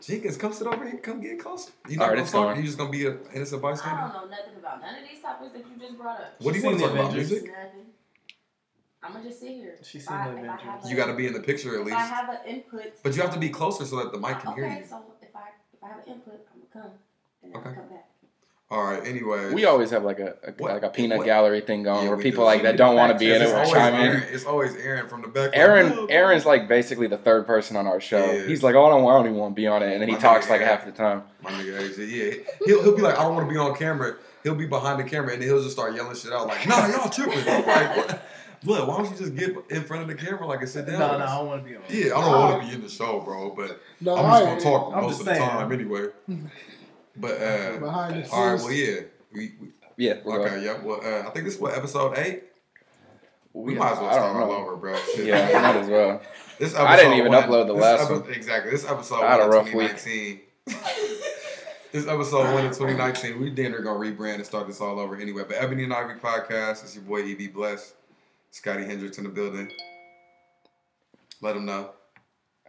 Jenkins, come sit over here. Come get closer. You All not right, gonna it's talk? going. You just gonna be an innocent I don't know nothing about none of these topics that you just brought up. What do you She want to talk the about? Avengers. Music? Nothing. I'm gonna just sit here. She If seen the if I have Avengers. You got to be in the picture at least. If least. I have an input, But you have to be closer so that the mic uh, can okay, hear you. Okay, so if I if I have an input, I'm gonna come and then Okay. I'll come back. All right. Anyway, We always have like a, a What- like a peanut what- gallery thing going Yeah, where people do. like that don't want to be in it it's will always chime in. Aaron. It's always Aaron from the back. like, Aaron "Oh, Aaron's like basically the third person on our show. Yeah. He's like, oh, I don't, I don't even want to be on it, and then he My talks nigga like Aaron. half the time. My nigga yeah. He'll, he'll be like, I don't want to be on camera. He'll be behind the camera and then he'll just start yelling shit out like, Nah, y'all tripping. Like, what? Look, why don't you just get in front of the camera like and sit No, down? no, with I don't want to be on. Yeah, I don't want to be in the show, bro. But No, I'm just gonna talk I'm most of the time anyway. But uh, Behind the scenes. all right, well, yeah. We, we, Yeah. we'll go. okay, yeah. Well, uh, I think this is what episode eight. We Yeah, might as well start all know. over, bro. Shit. Yeah, might as well. This episode I didn't even one- upload the this last epi- one. Exactly. This episode I had one a in rough week. 2019. this episode one in 2019. We damn near gonna rebrand and start this all over anyway. But Ebony and Ivory podcast. It's your boy EB Bless. Scotty Hendricks in the building. Let him know.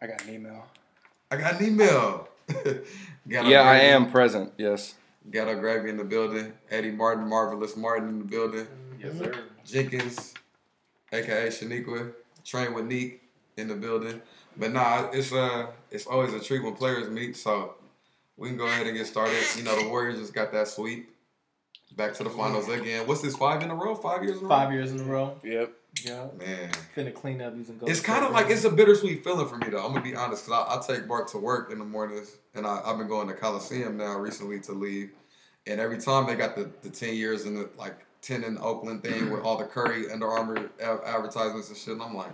I got an email. I got an email. Gatto Yeah, I am present. Yes. Gatto Gravy in the building. Eddie Martin, Marvelous Martin in the building. Yes, sir. Jenkins, aka Shaniqua, train with Neek in the building. But nah, it's uh it's always a treat when players meet, so we can go ahead and get started. You know, the Warriors just got that sweep. Back to the finals again. What's this, five in a row? Five years in a row? Five years in a row. Yep. Yeah. Man. Finna clean up using gold. It's kind of like it's a bittersweet feeling for me though. I'm gonna be honest, cause I, I take Bart to work in the mornings, and I, I've been going to Coliseum now recently to leave, and every time they got the, the ten years and the like ten in Oakland thing with all the Curry Under Armour a- advertisements and shit, and I'm like,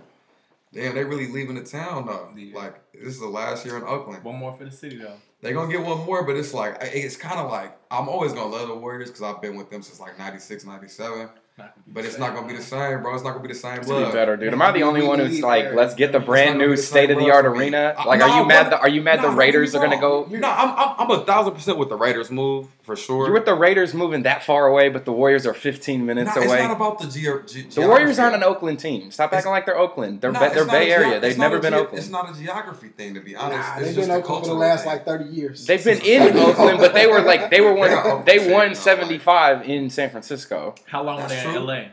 damn, they really leaving the town though. Yeah. Like this is the last year in Oakland. one more for the city though. They gonna get one more, but it's like it's kind of like I'm always gonna love the Warriors because I've been with them since like 96, 97. Not gonna be But it's not gonna be the same, bro. It's not gonna be the same It's gonna be better, dude. Am I the only one who's like, let's get the brand new be the same state of the art blood for arena? I- Like, no, are you I mad? wanna- The, are you mad the don't get me Raiders are gonna go? No, I'm, I'm I'm a thousand percent with the Raiders move for sure. You're with the Raiders moving that far away, but the Warriors are 15 minutes away. it's not about the ge- ge- the Warriors aren't an Oakland team. Stop It's- acting like they're Oakland. They're Nah, ba- they're Bay a Area. They've never a been ge- Oakland. It's not a geography thing, to be honest. Nah, it's they've just been a Oakland for the cultural last like 30 years. They've been in Oakland, but they were like they were one. They won 75 in San Francisco. How long were That's they in true. LA?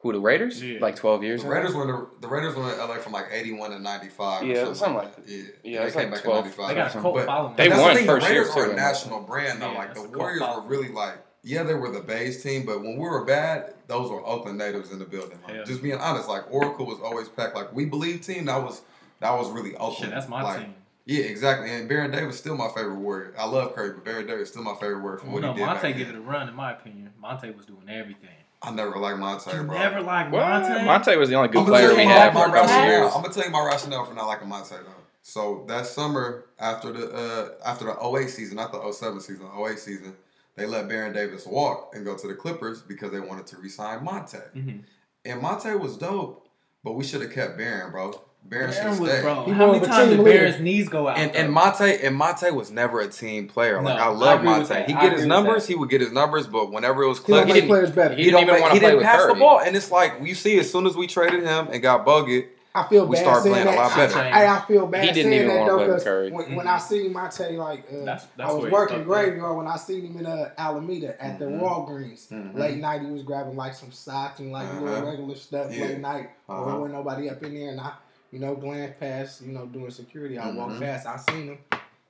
Who the Raiders? Yeah. Like 12 years. The ago? Raiders were in the, the Raiders were in LA from like 81 to 95. or Yeah, something like that. Yeah, Yeah, they came like back 12. in 95. They got a cult But- following. They That's won the thing, first the year, Raiders are too. a national brand though. Yeah, like the that's a cult Warriors were really like, yeah, they were the Bays team, but when we were bad, those were Oakland natives in the building. Like, Yeah. Just being honest, like Oracle was always packed. Like we believe team, that was that was really Oakland. Shit, that's my like, team. Yeah, exactly. And Baron Davis still my favorite warrior. I love Curry, but Baron Davis still my favorite warrior for Well, what no, he did. Monta back give it a run, in my opinion. Monta was doing everything. I never liked Monta, You bro. never liked What? Monta. Monta was the only good player we had for a couple rationale. years. I'm gonna tell you my rationale for not liking Monta though. So that summer after the uh, after the 08 season, not the 07 season, 08 season, they let Baron Davis walk and go to the Clippers because they wanted to re-sign Monta. Mhm. And Monta was dope, but we should have kept Baron, bro. Baron should have Aaron was, stayed. bro, how many times team did leader. Baron's knees go out? And though? and Monta and Monta was never a team player. Like No, I I love agree with Monta. He get his numbers. He would get his numbers, but whenever it was He don't clutch, make didn't- players better. he he, didn't don't even wanna he play didn't with pass the ball. And it's like you see, as soon as we traded him and got Bogut, I feel We bad start saying playing a lot better. I, I feel bad He didn't saying even that wanna though play with 'cause Curry. when, when I seen Monta like uh, That's- that's I was working fucked up. graveyard when I seen him in uh, Alameda at the Mhm. Walgreens Mhm. late night. He was grabbing like some socks and like Uh-huh. little regular stuff Yeah. late night. Or Uh-huh. there wasn't nobody up in there, and I you know glance past you know doing security. I Mhm. walked past. I seen him.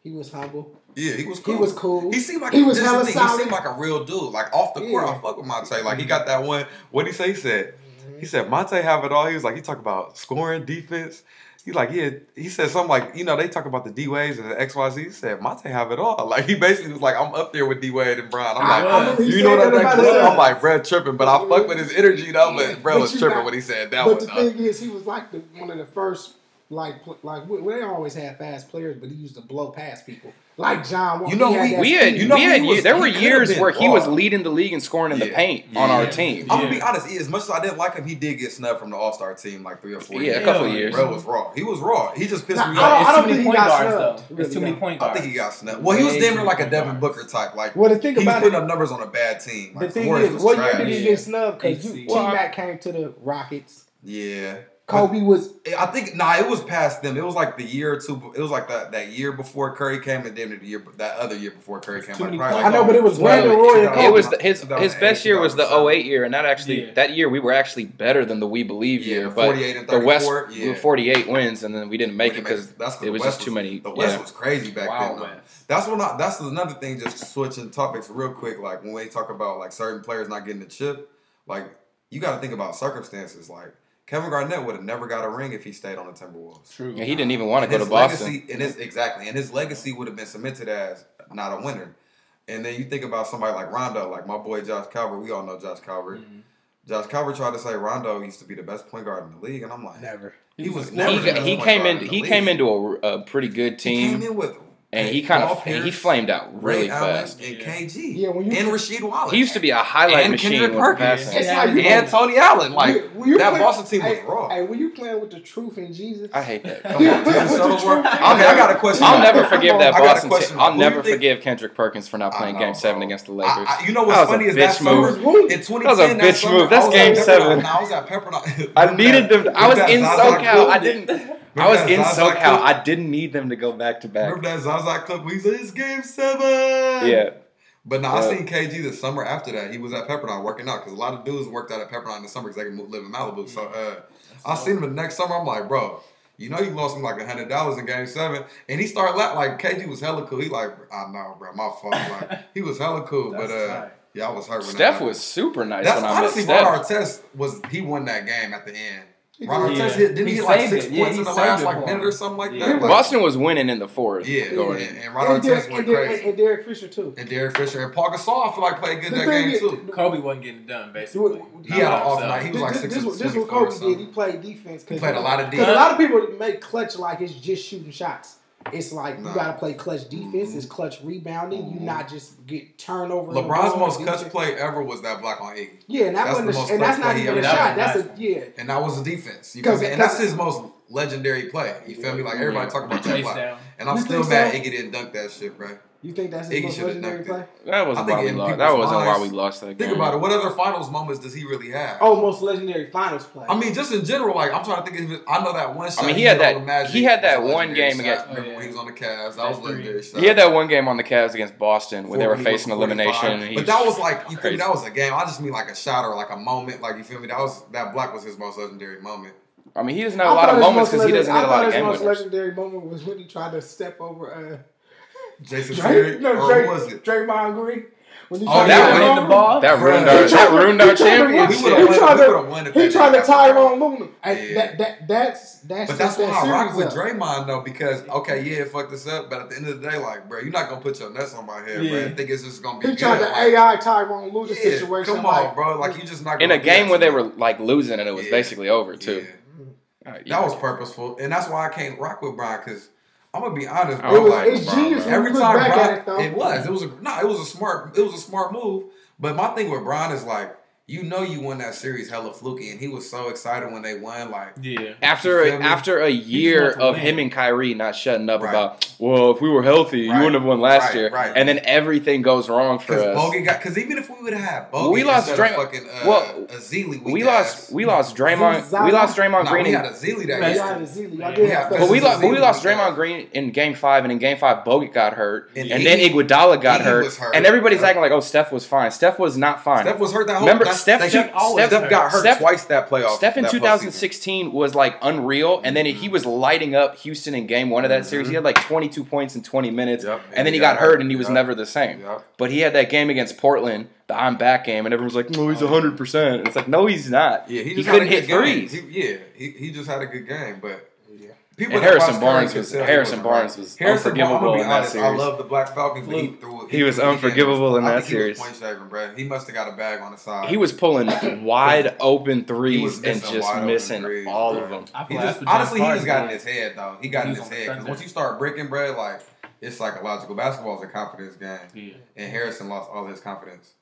He was humble. yeah, he was cool. He was cool. He seemed like He was hella thing, He seemed like a real dude. Like off the court, Yeah. I fuck with Monta. Like he got that one. What did he say? He said. Mhm. He said Monta have it all. He was like he talk about scoring, defense. He's like yeah. He said something like you know they talk about the D waves and the X Y Z. He said Monta have it all. Like he basically was like I'm up there with D Wade and Brian. I'm like. I You know what that that about clip? I'm like, bro, tripping, but I fuck with his energy though. But bro was tripping when he said that But one. the though. thing is, he was like the, one of the first, like, like we, we always had fast players, but he used to blow past people, like John Wall. You know, we- that We had, You know we had was- there were years where he was leading the league and scoring in the paint Yeah. on our Yeah. team. I'm gonna be honest. As much as I didn't like him, he did get snubbed from the All Star team like three or four Yeah, years. a couple Yeah. years. Bro was raw. He was raw. He just pissed Nah, me I off. don't- It's I don't many think he point got guards snubbed, though. really, It's too many though. point I think he got snubbed. Well, he was Way damn near like a Devin Booker type. Like Well, the thing about putting up numbers on a bad team. the thing is, what year did he get snubbed? Because Eight T seed. Well, I- Mac came to the Rockets. Yeah, Kobe but, was. I think nah, it was past them. It was like the year or two. It was like that, that year before Curry came, and then the year that other year before Curry came. Like, like, I know, but it was Wayne Roy. It was the, his his best year was the 08 year, and that actually yeah. that year we were actually better than the We Believe yeah, year. But the West yeah. we 48 wins, and then we didn't make it because it was just was, too many. The West was crazy back then. That's when I, that's another thing. Just switching topics real quick. Like when we talk about like certain players not getting the chip, like you got to think about circumstances. Like Kevin Garnett would have never got a ring if he stayed on the Timberwolves. True. Yeah, he didn't even want to go to Boston. Legacy, and his, exactly, and his legacy would have been cemented as not a winner. And then you think about somebody like Rondo, like my boy Josh Calvert. We all know Josh Calvert. Mm-hmm. Josh Calvert tried to say Rondo used to be the best point guard in the league, and I'm like, never. He was never. He, he came in. He came into a, a, pretty good team. He came in with and, and he kind of Pierce, he flamed out really Ray fast. Allen and KG, yeah, when you, and Rasheed Wallace. He used to be a highlight and machine Kendrick Perkins. passing. It's yeah, and Tony Allen, like you, that playing, Boston team was hey, raw. Hey, were you playing with the truth and Jesus? I hate that. Come on, I I got a question. I'll never forgive that Boston. Team. I'll never forgive Kendrick Perkins for not playing Game Seven against the Lakers. you know what's funny is that summer in 2010, that was a bitch move. That's Game Seven. I was at Pepperdine. I needed them. I was in SoCal. I didn't. I was in Zazak SoCal. Clip? I didn't need them to go back to back. Remember that Zaza clip? We said it's game seven. Yeah. But now. I seen KG the summer after that. He was at Pepperdine working out because a lot of dudes worked out at Pepperdine in the summer because they could live in Malibu. So uh, I seen him the next summer. I'm like, bro, you know you lost him like a hundred dollars in game seven, and he started like KG was hella cool. He like, I know, bro, my fault. Like he was hella cool, but uh, yeah, I was hurt. Steph was super nice. That's when honestly I honestly met Steph. Ron Artest was he won that game at the end. Robert yeah. Didn't he, he get like six it. points yeah, in the last like minute or something like yeah. that? Boston was winning in the fourth. Yeah, going yeah. In. and Robert Texas went and crazy. And Derek Fisher too. And Derek Fisher and Paul Gasol I feel like played good the that game is, too. Kobe wasn't getting done basically. He had an off night. He was like six. This is what Kobe did. He played defense. He played a lot of defense. A lot of people make clutch like it's just shooting shots. It's like nah. you got to play clutch defense. Mm-hmm. It's clutch rebounding. Mm-hmm. You not just get turnover. LeBron's most clutch play ever was that block on Iggy. Yeah, and that that's wasn't. A, and that's not even a shot. That's a yeah. And that was a defense. You? And that's his most legendary play. You feel me? Like everybody yeah. talk about that block. And I'm still mad Iggy didn't dunk that shit, bro. You think that's his Iggy most legendary play? That wasn't why we lost. That wasn't why we lost that game. Think about it. What other finals moments does he really have? Oh, most legendary finals play. I mean, just in general, like I'm trying to think. Of, I know that one. Shot I mean, he, he had that. He had that one game shot. against. Oh, yeah. He was on the Cavs. That was legendary. Shot. He had that one game on the Cavs against Boston when they were facing elimination. But that was like you think that was a game. I just mean like a shot or like a moment. Like you feel me? That was that block was his most legendary moment. I mean, he doesn't have a lot of moments because he doesn't get a lot of game winners. most legendary moment was when he tried to step over. Uh, Jason Terry? No, or Drake, was it? Draymond Green. Oh, that ruined the ball. That ruined our, that ruined our championship. He, tried to, he tried to Tyronn Lue. Yeah. That, that, that's, that's but that's why that I rock with. Draymond though, because okay, yeah, it fucked us up, but at the end of the day, like, bro, you're not gonna put your nuts on my head, yeah. bro. I think it's just gonna be. He good. tried to like, AI Tyronn Lue yeah, situation. Come on, like, bro, like you just not in a game where they were like losing and it was yeah. basically over too. That was purposeful, and that's why I can't rock with Brian because I'm gonna be honest. Bro. Oh it was, like, it's bro, genius. Bro. Every time Bron, it, it, was, it was a no, it was a smart, it was a smart move. But my thing with Bron is like, you know you won that series hella fluky, and he was so excited when they won. Like yeah, after a, after a year of him and Kyrie not shutting up right. about well, if we were healthy, right. you wouldn't have won last right. year. Right. And then everything goes wrong for Cause us. Got because even if we would have Bogey we lost Draymond. Fucking, uh, well, we, we lost we lost Draymond we lost Draymond no, Green. We had Ezeli that year. But we lost but we lost Draymond Green in Game Five, and in Game Five Bogut got hurt, and, then Iguodala got hurt, and everybody's acting like oh Steph was fine. Steph was not fine. Steph was hurt that whole. Steph, Steph, Steph, Steph, Steph got hurt Steph, twice that playoff. Steph in 2016 was like unreal, and then mm-hmm. he was lighting up Houston in Game One of that mm-hmm. series. He had like 22 points in 20 minutes, yep. and, and, then he got, got hurt, and he was yep. never the same. Yep. But he had that game against Portland, the I'm back game, and everyone's like, "No, he's 100." percent It's like, no, he's not. Yeah, he, he couldn't hit threes. He, yeah, he, he just had a good game, but yeah. People and Harrison Barnes was Harrison Barnes was Harrison unforgivable Barnes, in that series. I love the Black Falcon, but he threw it. He, he was unforgivable in that series. He was saving. He must have got a bag on the side. He was pulling wide open threes and just missing threes, all bro. of them. He just, honestly, he just got in his head though. He got he in his head because once you start breaking, bread, like it's psychological. Basketball is a confidence game, yeah. and Harrison lost all his confidence.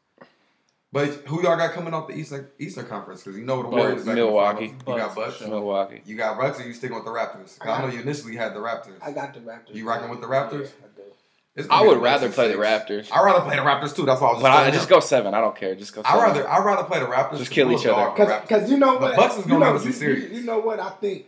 But who y'all got coming off the Eastern Eastern Conference? Because you know what the Warriors are. Milwaukee. You got Bucks. Milwaukee. You got Bucks, or you sticking with the Raptors? I, I know you initially had the Raptors. I got the Raptors. You rocking with the Raptors? Yeah, I do. I would rather play six. the Raptors. I'd rather play the Raptors too. That's why I was. But I just go seven. I don't care. Just go. Seven. I rather I rather play the Raptors. Just kill each other. Because you know what, the Bucks is going to be serious. You know what I think.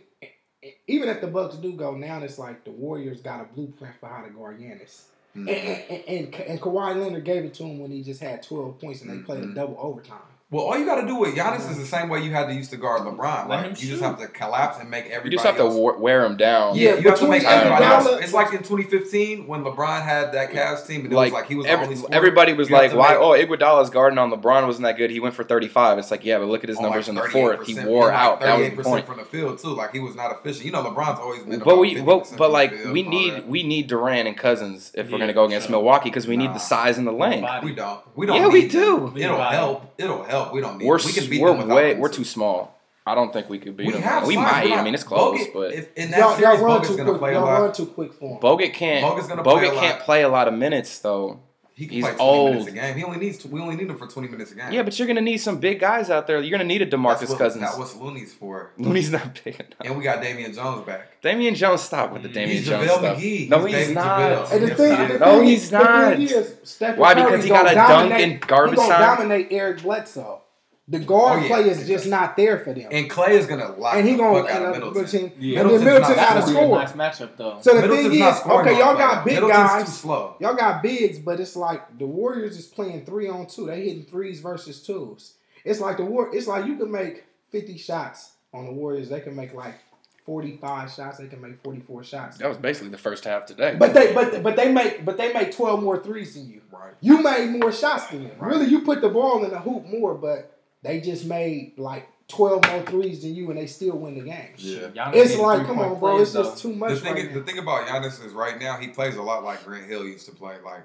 Even if the Bucks do go now, it's like the Warriors got a blueprint for how to guard Giannis. Mm. And, and, and, and Kawhi Leonard gave it to him when he just had 12 points and they played mm-hmm. a double overtime. Well, all you got to do with Giannis is the same way you had to use to guard LeBron. Right? You just have to collapse and make everybody. You just have else. to wear him down. Yeah, yeah you have to make everybody else. It's like in 2015 when LeBron had that Cavs team, and it like, was like he was every, Everybody was you like, "Why? Well, oh, Iguodala's guarding on LeBron wasn't that good. He went for 35." It's like, yeah, but look at his oh, numbers like in the fourth. He wore like out. That was the point from the field too. Like he was not efficient. You know, LeBron's always been. But we, but like we need we need Durant and Cousins if we're gonna go against Milwaukee because we need the size and the length. We don't. We don't. Yeah, we do. It'll help. It'll help help. We don't need. We're, we can beat we're them way. We're too small. I don't think we could beat we them. Have we might. I mean, it's close, Bogut, but if, in that y'all, series, y'all run Bogut's too quick. Play a lot. too quick for him. Bogut can't. Bogut play can't play a lot of minutes though. He can he's play 20 old. minutes a game. He only needs to, we only need him for twenty minutes a game. Yeah, but you're gonna need some big guys out there. You're gonna need a Demarcus that's Cousins. That's what's Looney's for. Looney's not big enough. And we got Damian Jones back. Damian Jones, stop with the mm. Damian he's Jones JaVale stuff. McGee. No, he's, he's not. And the thing, the thing, no, he's not. Is, Why? Because he got a dunk in garbage time. He's gonna dominate Eric Bledsoe. The guard oh, yeah. play is just not there for them. And Clay is gonna lock and he gonna fuck out of Middleton. Yeah. And then Middleton's out of score. Nice matchup though. So the thing is, okay, y'all got big guys. Y'all got bigs, but it's like the Warriors is playing three on two. They hitting threes versus twos. It's like the war. It's like you can make fifty shots on the Warriors. They can make like 45 shots. They can make 44 shots. That was basically the first half today. But they but but they make but they make 12 more threes than you. Right. You made more shots than them. Right. Really, you put the ball in the hoop more, but they just made like 12 more threes than you, and they still win the game. Yeah. It's like, come on, bro, it's though. just too much. The thing, right is, the thing about Giannis is right now he plays a lot like Grant Hill used to play. Like,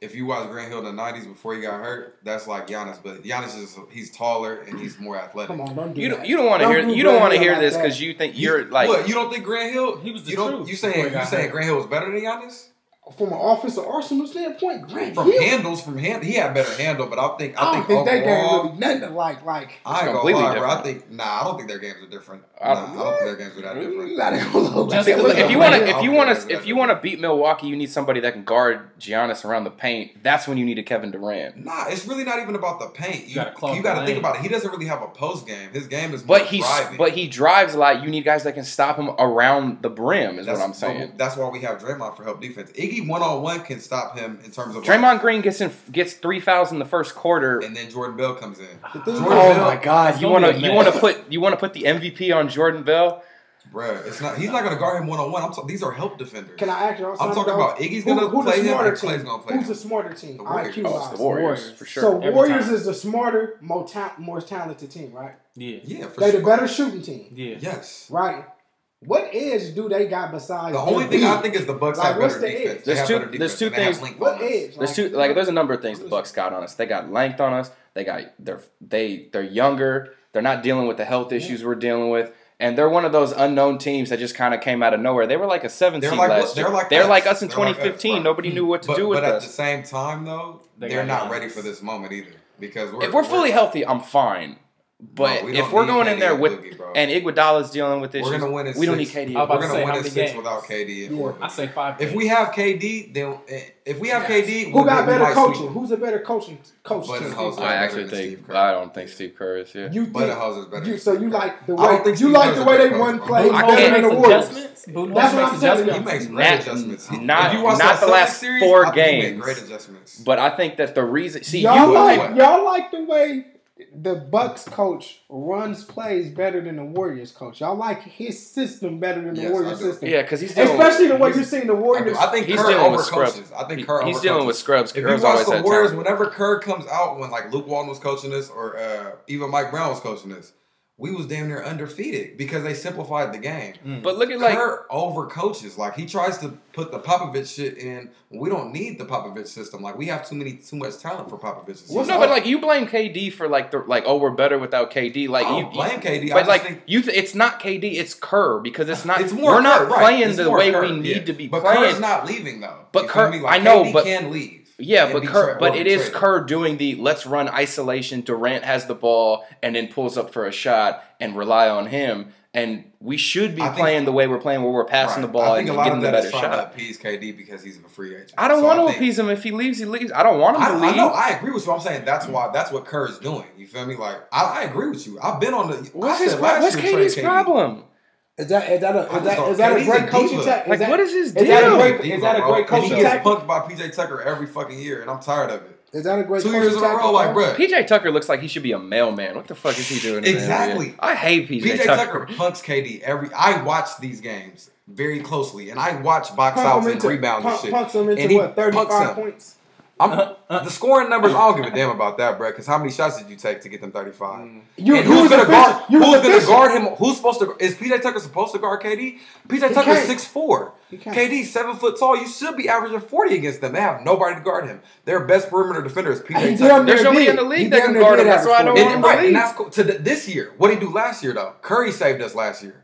if you watch Grant Hill in the '90s before he got hurt, that's like Giannis. But Giannis is he's taller and he's more athletic. Come on, don't do you don't, you don't want to hear you don't want to hear this because you think you're like what you don't think Grant Hill he was the you truth. You saying you saying Grant Hill was better than Giannis? from an offensive arsenal standpoint, Grant from Hill. handles from hand he had better handle, but I think I, I think, think overall, that game really nothing like Like I go different. I think nah, I don't think their games are different. Nah, I, don't think their games are that different. Just, if you want to, if you want to, if you want to beat Milwaukee, you need somebody that can guard Giannis around the paint. That's when you need a Kevin Durant. Nah, it's really not even about the paint. You, you got to think about it. He doesn't really have a post game. His game is but he but he drives a lot. You need guys that can stop him around the brim. Is that's, what I'm saying. That's why we have Draymond for help defense. Iggy Maybe one on one can stop him in terms of Draymond like, Green gets in, gets three fouls in the first quarter, and then Jordan Bell comes in. Jordan oh Bell, my God! You want to you want to put you want to put the MVP on Jordan Bell? Bruh, it's not. He's not going to guard him one on one. These are help defenders. Can I ask you? I'm talking about, Iggy's going to play him. Or Clay's going to play Who's him. the smarter team? The Warriors. IQ oh, the Warriors, for sure. So Every Warriors time. is the smarter, more, ta- more talented team, right? Yeah, yeah. they sure. the better shooting team. Yeah. Yes. Right. What edge do they got besides the only thing I think is the Bucks like, have better the defense. Edge? There's two. There's two things. What edge? There's like, two. Like there's a number of things the Bucks got on us. They got length on us. They got they're they they're younger. They're not dealing with the health issues yeah. we're dealing with. And they're one of those unknown teams that just kind of came out of nowhere. They were like a seven they're seed like, last they're year. Like they're us. like us in they're 2015. Like us. Nobody knew what to but, do with us. But at us. the same time, though, they are not ready for this moment either. Because we're, if we're, we're fully healthy, I'm fine. But no, we if we're going KD in there with Boogie, and Iguodala's dealing with this, we don't need KD. We're gonna say, win at six games? without KD. Yeah. I say five. If we have KD, then eh, if we have KD, who got better coaching? Who's a better coaching coach? Budenholzer. I actually think I don't think Steve Kerr is here. You is better. You, so you like the way you like the way they won play better than the Warriors. Boone That's what I'm saying. He makes great adjustments. Not, not the last four games. Great adjustments. But I think that the reason, see, y'all like y'all like the way the Bucks coach runs plays better than the Warriors coach. I like his system better than the yes, Warriors system. Yeah, because he's dealing, especially the way you're seeing the Warriors. I, I think he's Kerr dealing with scrubs. I think Kerr he's dealing with scrubs. If Kerr's you watch the Warriors, whenever Kerr comes out, when like Luke Walton was coaching this, or uh, even Mike Brown was coaching this, we was damn near undefeated because they simplified the game. Mm. But look at like Kerr over coaches. Like he tries to put the Popovich shit in. We don't need the Popovich system. Like we have too many too much talent for Popovich. System. Well, no, but like you blame KD for like the like oh we're better without KD. Like you blame KD, but like think, you th- it's not KD, it's Kerr because it's not. It's more we're Kerr, not playing right. the way Kerr, we need yeah. to be. But playing. Kerr's not leaving though. But Kerr, like, I know, KD but can leave. Yeah, but Kerr, but it is Kerr doing the let's run isolation. Durant has the ball and then pulls up for a shot and rely on him. And we should be playing the way we're playing, where we're passing right. the ball and getting the better shot. Appease KD because he's a free agent. I don't so want I to appease him. If he leaves, he leaves. I don't want him I, to leave. I know. I agree with you. I'm saying that's why. That's what Kerr is doing. You feel me? Like I, agree with you. I've been on the. What's his? What's KD's KD. problem? Is that is that a is that, is that a great coaching tactic? Like, what is his deal? Is that a great, is that a great coaching tactic? He gets punked by PJ Tucker every fucking year, and I'm tired of it. Is that a great two years in a row? Like, bro, PJ Tucker looks like he should be a mailman. What the fuck is he doing? exactly. I hate PJ, PJ Tucker. Punks KD every. I watch these games very closely, and I watch box Punk outs and rebounds and shit. Punks him into and what thirty five points. I'm, the scoring numbers. I don't give a damn about that, bro. Because how many shots did you take to get them 35? Mm. You, and who's gonna guard? Who's gonna guard him? Who's supposed to? Is PJ Tucker supposed to guard KD? PJ Tucker Tucker's six four. KD seven foot tall. You should be averaging 40 against them. They have nobody to guard him. Their best perimeter defender is PJ Tucker. There's nobody in the league that can guard him. That's why I don't want him. Right, and that's cool. to the, this year. What did he do last year though? Curry saved us last year.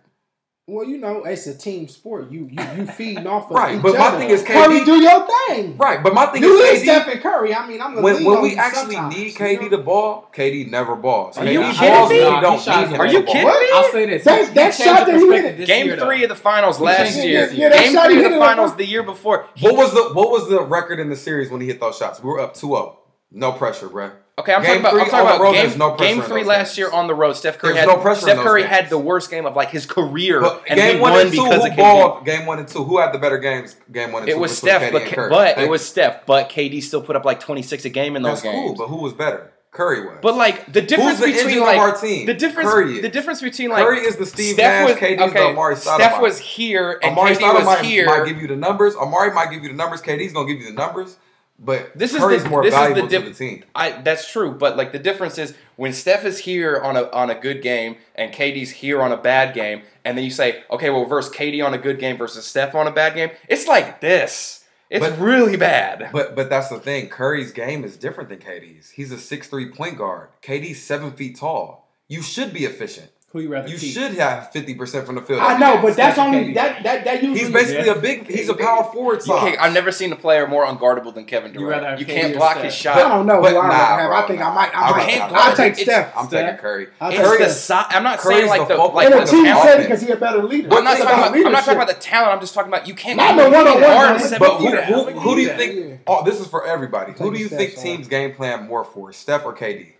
Well, you know, it's a team sport. You you, you feeding off of right. Each but my other. thing is, KD, Curry, do your thing. Right, but my thing you is, KD, Stephen Curry. I mean, I'm gonna when, when we actually need KD you know? the ball, KD never balls. Are you kidding me? Don't need him. Are you kidding me? I'll say this: that, that shot that he hit, game year, three of the finals last year, yeah, game three of the finals the year before. What was the what was the record in the series when he hit those shots? We were up 2-0. No pressure, bruh. Okay, I'm game talking about, I'm talking about road, game, no game three last games. year on the road. Steph Curry had no Steph Curry had the worst game of like his career, but and game one and two, because who balled game one and two. Who had the better games? Game one and it two. It was Steph, but, but it was Steph, but KD still put up like 26 a game in those That's games. Cool, but who was better? Curry was. But like the difference the between like our team? the difference Curry the difference between like Curry is the Steve Steph Nash, was, okay, the Amari Steph was here and Amari KD was here. Might give you the numbers. Amari might give you the numbers. KD's gonna give you the numbers. But this is Curry's the, more this valuable is the, to the team. I that's true, but like the difference is when Steph is here on a on a good game and KD's here on a bad game, and then you say, okay, well, versus KD on a good game versus Steph on a bad game, it's like this. It's but, really bad. But but that's the thing. Curry's game is different than KD's. He's a six three point guard. KD's seven feet tall. You should be efficient. Who you rather? You keep? should have fifty percent from the field. I know, but that's only that that that usually. He's basically yeah. a big. He's a power forward. Size. I've never seen a player more unguardable than Kevin Durant. You, you can't block Steph. his shot. I don't know but who I have. Bro, I think nah. I might. I, I might. Can't I take Steph. I'm taking Curry. Curry the si- I'm not Curry's saying like the, the like the, team talent. said because he's a better leader. I'm, not talking about, I'm not talking about the talent. I'm just talking about you can't. Not the one on one. But who who do you think? Oh, this is for everybody. Who do you think teams game plan more for, Steph or KD?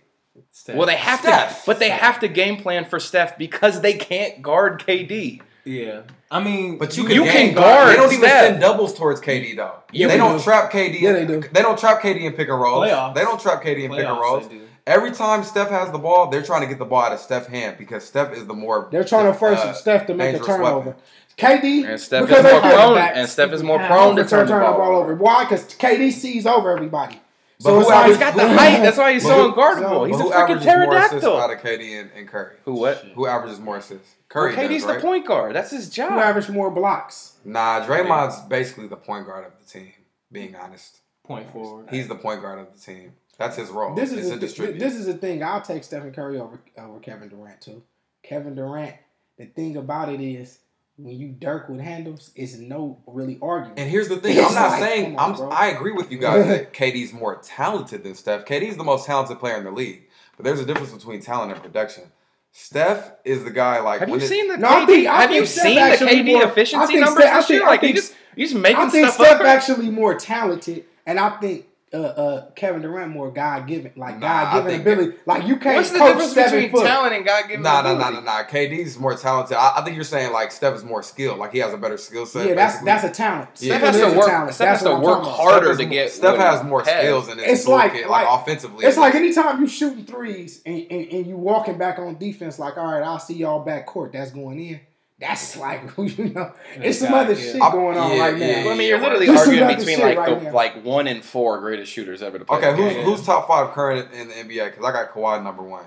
Steph. Well, they have Steph. to, but they have to game plan for Steph because they can't guard KD. Yeah, I mean, but you can, you can guard. They don't Steph. even send doubles towards KD though. Yeah, they don't do. trap KD. Yeah, they do. They don't trap KD in pick and rolls. They don't trap KD in Playoffs, pick and rolls. Every time Steph has the ball, they're trying to get the ball out of Steph's hand because Steph is the more. They're trying to force uh, Steph to make a turnover. Weapon. KD and Steph is more prone, and Steph is more prone to turn, turn the ball over. Why? Because KD sees over everybody so who he's got the height. That's why he's so unguardable. he's a freaking pterodactyl. Out of KD and, and Curry. Who what? Who averages more assists? Curry. Well, KD's does, right? the point guard. That's his job. Who averages more blocks? Nah, Draymond's basically the point guard of the team. Being honest, point forward. He's the point guard of the team. That's his role. This is it's a, a this is the thing. I'll take Stephen Curry over over Kevin Durant too. Kevin Durant. The thing about it is when you dirk with handles, it's no really argument. And here's the thing: I'm not like, saying on, I'm. I agree with you guys that KD's more talented than Steph. KD's the most talented player in the league, but there's a difference between talent and production. Steph is the guy. Like, have you it, seen the no, KD? Think, have you seen the KD more, efficiency numbers Steph, this year? Like, you just making stuff. I think stuff Steph up. actually more talented, and I think uh, uh, Kevin Durant more God given, like nah, God given ability. That, like you can't. What's the difference between foot. talent and God given? Nah, nah, nah, nah, nah. KD's more talented. I, I, think you're saying like Steph is more skilled. Like he has a better skill set. Yeah, that's basically. that's a talent. Steph, has to work. Talent. Steph that's has to work harder to get. Steph has more has. skills in his it's like, like, like offensively. It's like anytime you shooting threes and, and, and you walking back on defense, like all right, I'll see y'all back court. That's going in that's like you know, it's some other yeah. shit going on yeah, right now. Yeah, I mean, you're literally There's arguing between like right the, like one and four greatest shooters ever to play. Okay, who's who's top five current in the NBA? Because I got Kawhi number one.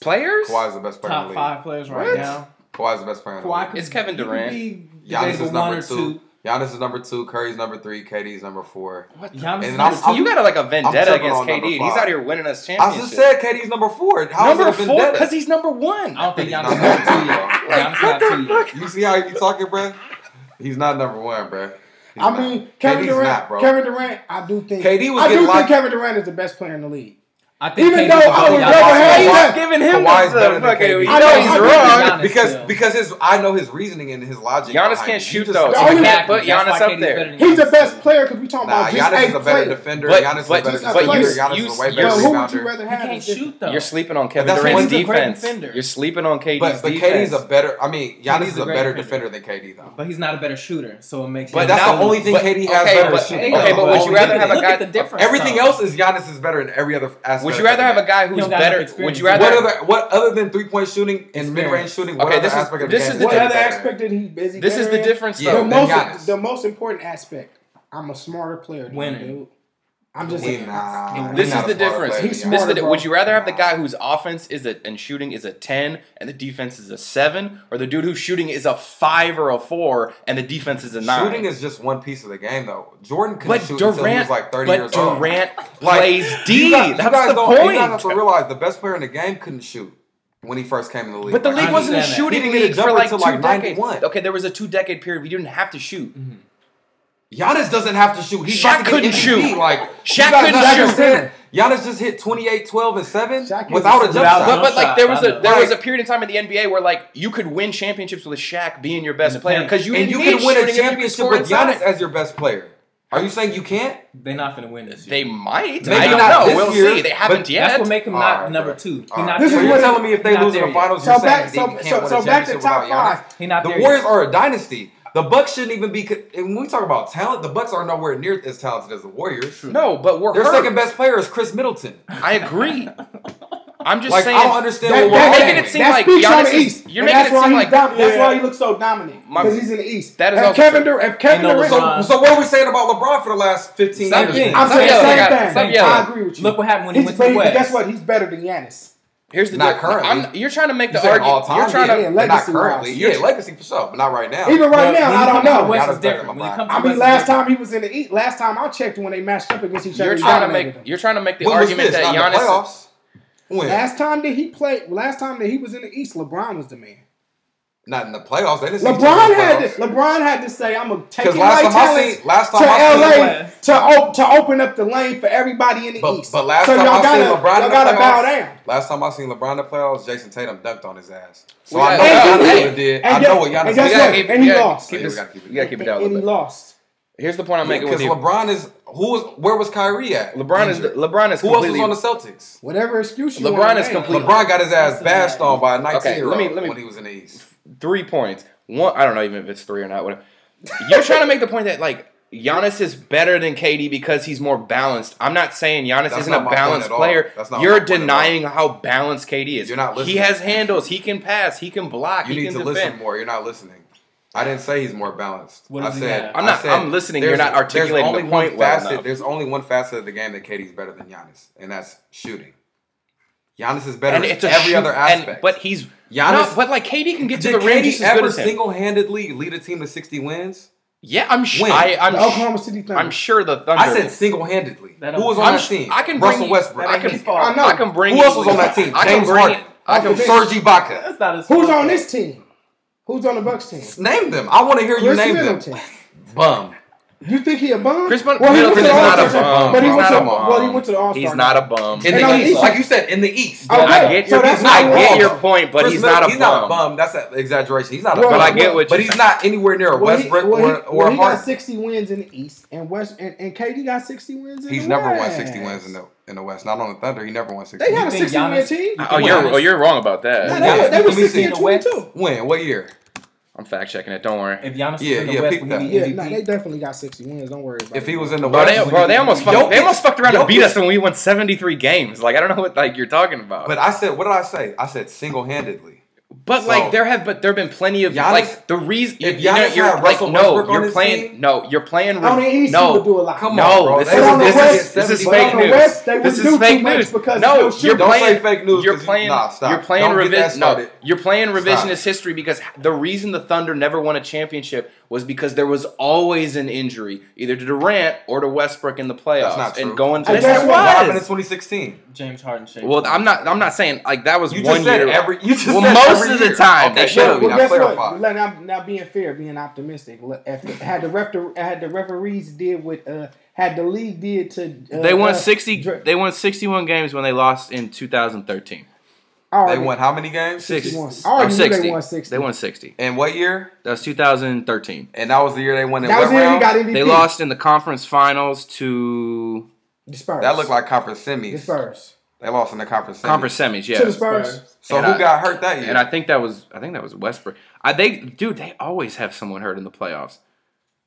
Players? Kawhi's the best player. Top in the league. five players right what? now. Kawhi's the best player. Kawhi in the league. It's Kevin Durant. Giannis is number two. two. Giannis is number two, Curry's number three, KD's number four. What the? Giannis and I'm, I'm, you got a, like a vendetta against KD. He's out here winning us championships. I just said KD's number four. How number four because he's number one. I don't think Giannis is two, yo. Giannis not the Fuck? You see how you talking, bro? He's not number one, bro. He's I mean, not. Kevin KD's Durant. Not, Kevin Durant, I do think. KD was I do think Kevin Durant is the best player in the league. I think even though I would never have that, giving him Kawhi's the fucking. I know he's wrong because still. because his I know his reasoning and his logic. Giannis can't shoot though. So we can't put Giannis up there. He's the best player because we talking about just Giannis is a better defender. Giannis is a better defender. Giannis is a way better rebounder. Who would you rather have? Can't shoot though. You're sleeping on Kevin Durant's defense. You're sleeping on KD's defense. But KD's a better. I mean, Giannis is a better defender than KD though. But he's not a better shooter, so it makes. But that's the only thing KD has better shooting. Okay, but would you rather have a guy? Everything else is Giannis is better in every other aspect. Would you rather have a guy who's better? Would you rather? What other, what other than three point shooting and mid range shooting? Okay, this is this is the what other aspect that he busy? This is the difference. The most the most important aspect. I'm a smarter player. Winning. I'm just we, nah, this is the difference. Player, this is the, would you rather have the guy whose offense is a and shooting is a ten and the defense is a seven, or the dude who's shooting is a five or a four and the defense is a nine? Shooting is just one piece of the game, though. Jordan couldn't but shoot Durant, until he like thirty years Durant old. Durant plays D. You guys, you That's guys the point. You guys have to realize the best player in the game couldn't shoot when he first came in the league. But the like, league wasn't a shooting league for like two like decades. Okay, there was a two decade period we didn't have to shoot. Mm-hmm. Giannis doesn't have to shoot. He Shaq couldn't shoot. Like Shaq couldn't shoot. Giannis just hit 28, 12, and 7 without a jump shot. But, but like there was a there was a period of time in the NBA where like you could win championships with Shaq being your best player because you and you could win a championship with Giannis inside. as your best player. Are you saying you can't? They're not going to win this year. They might. They I don't not know. We'll year, see. They haven't yet. That's what make him not right, number two. Right. Not this is what telling me if they lose in the finals. So back, so, so, so back to top five. without not the Warriors yet. are a dynasty. The Bucks shouldn't even be. And when we talk about talent, the Bucks are nowhere near as talented as the Warriors. No, but we're their hurt. second best player is Khris Middleton. I agree. I'm just like, saying. I don't understand. That, what that, making it seem that like East. You're making it seem like dominant. that's why he looks so dominant because he's in the East. That is and Kevin Durant. Kevin Durant. So, so, what are we saying about LeBron for the last 15 years? I'm saying same thing. I agree with you. Look what happened when he went to the West. Guess what? He's better than Giannis. Here's the not deal. currently. I'm, you're trying to make the argument. All time? You're trying yeah, to yeah, but not currently. Wise. Yeah, you're, legacy for sure, but not right now. Even right now, I don't know. West is different. When you come I mean, last time he was in the East. Last time I checked when they matched up against each other. You're trying to make. Them. You're trying to make the when argument that Giannis. Last time that he played, last time that he was in the East, LeBron was the man. Not in the playoffs. They didn't LeBron had to, LeBron had to say, "I'm gonna take it last time I seen, last time to I seen LA to, op- to open up the lane for everybody in the but, East." But last so time y'all I gotta, seen LeBron, y'all gotta bow down. Last time I seen LeBron in the playoffs, Jayson Tatum dunked on his ass. So well, I know and, what Giannis did. I know what y'all did. And he lost. You gotta keep it down. And he lost. Here's the point I'm making. Because LeBron is who was where was Kyrie at? LeBron is LeBron is who else was on the Celtics? Whatever excuse you LeBron want is complete. LeBron got his ass bashed on by a 19 okay, let me, let me, when he was in the East three points. One, I don't know even if it's three or not. Whatever. You're trying to make the point that like Giannis is better than KD because he's more balanced. I'm not saying Giannis That's isn't a balanced player. You're denying how balanced KD is. You're not listening. He has handles. He can pass. He can block. You he need to defend. listen more. You're not listening. I didn't say he's more balanced. I said I'm not. I said, I'm listening. You're not articulating there's only the point one facet, well There's only one facet of the game that KD's better than Giannis, and that's shooting. Giannis is better and it's every shoot, other aspect. And, but he's Giannis, no, but like KD can get to the rim just as good single-handedly lead a team to 60 wins? Yeah, I'm sure. I'm the Oklahoma City Thunder. I'm sure the Thunder. I said single-handedly. Who was on that team? I can bring Russell Westbrook. I can, I, can, know. I can bring. Who else was on that team? I James Harden. I can Serge Ibaka. That's not his Who's on this team? Who's on the Bucks team? Name them. I want to hear you name them. Bum. You think he a bum? Khris Middleton well, Middleton is not a bum. But he he's went not to, a bum. Well, he went to the All Star. He's not a bum. In the East, like you said, in the East. Okay. I get, so your, I get your point, but Khris he's not a he's bum. He's not a bum. That's an exaggeration. He's not a well, bum. But I get what But he's not anywhere near a Westbrook he, well, he, or, or he got 60 wins in the East, and West and, and KD got 60 wins in he's the West. He's never won 60 wins in the in the West. Not on the Thunder. He never won 60. They had a 60 win team. Oh, you're wrong about that. They were 60 and 22. When? What year? I'm fact checking it. Don't worry. If Giannis yeah, was in the yeah, West, would yeah, Nah, they definitely got 60 wins. Don't worry about if it. If he was in the bro, West, they, bro, they almost fucked, they almost fucked around to and beat us when we won 73 games. Like I don't know what like you're talking about. But I said, what did I say? I said single handedly. But So- like there have, but there have been plenty of Giannis- like the reason. if you know, Giannis you're like Russell no, Westbrook on you're his playing. team- No, you're playing. I mean, East no, would do a lot. Come no, on, bro. this They is this get is this is fake news. West, This is fake news. because No, no you're. Don't playing. say fake news You're 'cause you- playing. nah, stop. You're playing Don't get that revision. No, started. you're playing Stop. revisionist history because the reason the Thunder never won a championship was because there was always an injury, either to Durant or to Westbrook in the playoffs. That's not true. And going to And That's guess what happened in 2016. James Harden. Well, I'm not. I'm not saying like that was one year. every. You just said most of the time. Okay, they should. Well, guess what? Not, being fair, being optimistic. After, had the ref, had the referees did with uh, had the league did to. Uh, they won uh, sixty. Dr- they won sixty one games when they lost in two thousand thirteen. They won how many games? 61. 60. I already 60. they won 60. They won 60. And what year? That was 2013. And that was the year they won in that what round? Got MVP. They lost in the conference finals to. That looked like conference semis. First. They lost in the conference semis. conference semis, yeah. To the Spurs. So and who I, got hurt that year? And I think that was I think that was Westbrook. I they dude they always have someone hurt in the playoffs.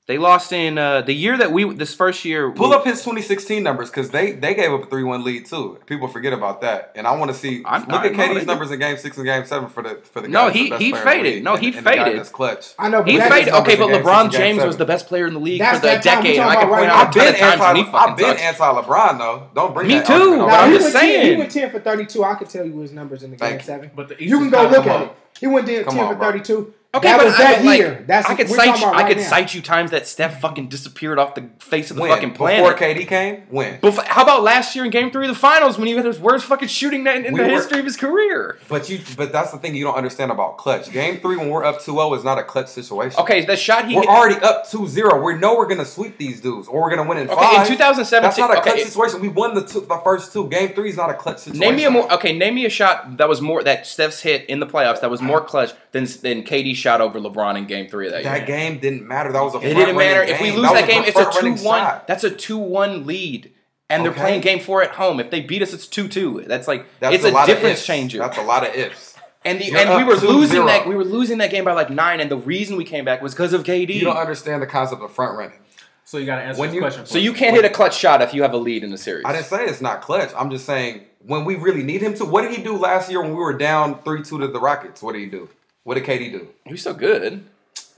They lost in uh, the year that we this first year. Pull we, up his 2016 numbers because they they gave up a three one lead too. People forget about that, and I want to see I, look I, at KD's numbers in game six and game seven for the for the no he he faded no he and, faded That's clutch I know he faded okay but LeBron James was the best player in the league that's for the that decade. I can right point out I've been anti I've been anti LeBron though. Don't bring me too. But I'm just saying he went ten for thirty two. I could tell you his numbers in the game seven. But you can go look at it. He went ten for thirty two. Okay, that but was that like, year. That's I could cite you, right I could now. cite you times that Steph fucking disappeared off the face of the when? fucking planet. Before KD came, when? How about last year in Game Three of the Finals when he had his worst fucking shooting night in we the were, history of his career? But you, but that's the thing you don't understand about clutch. Game Three when we're up 2-0 is not a clutch situation. Okay, that shot he we're hit, already up 2-0. We know we're gonna sweep these dudes or we're gonna win in okay, five. In 2017, that's not a clutch situation. We won the two, the first two. Game Three is not a clutch situation. Name me a more okay. Name me a shot that was more that Steph's hit in the playoffs that was more clutch than than KD shot over LeBron in Game Three of that. That year. game didn't matter. That was a it didn't matter. Game. If we lose that, that game, it's a two-one. That's a two-one lead, and okay. they're playing Game Four at home. If they beat us, it's two-two. That's like that's it's a, a difference changer. That's a lot of ifs. And the You're and we were losing zero. that we were losing that game by like nine, and the reason we came back was because of KD. You don't understand the concept of front running. So you got to answer when this you, question. So you can't when, hit a clutch shot if you have a lead in the series. I didn't say it's not clutch. I'm just saying when we really need him to. What did he do last year when we were down three two to the Rockets? What did he do? What did KD do? He was so good.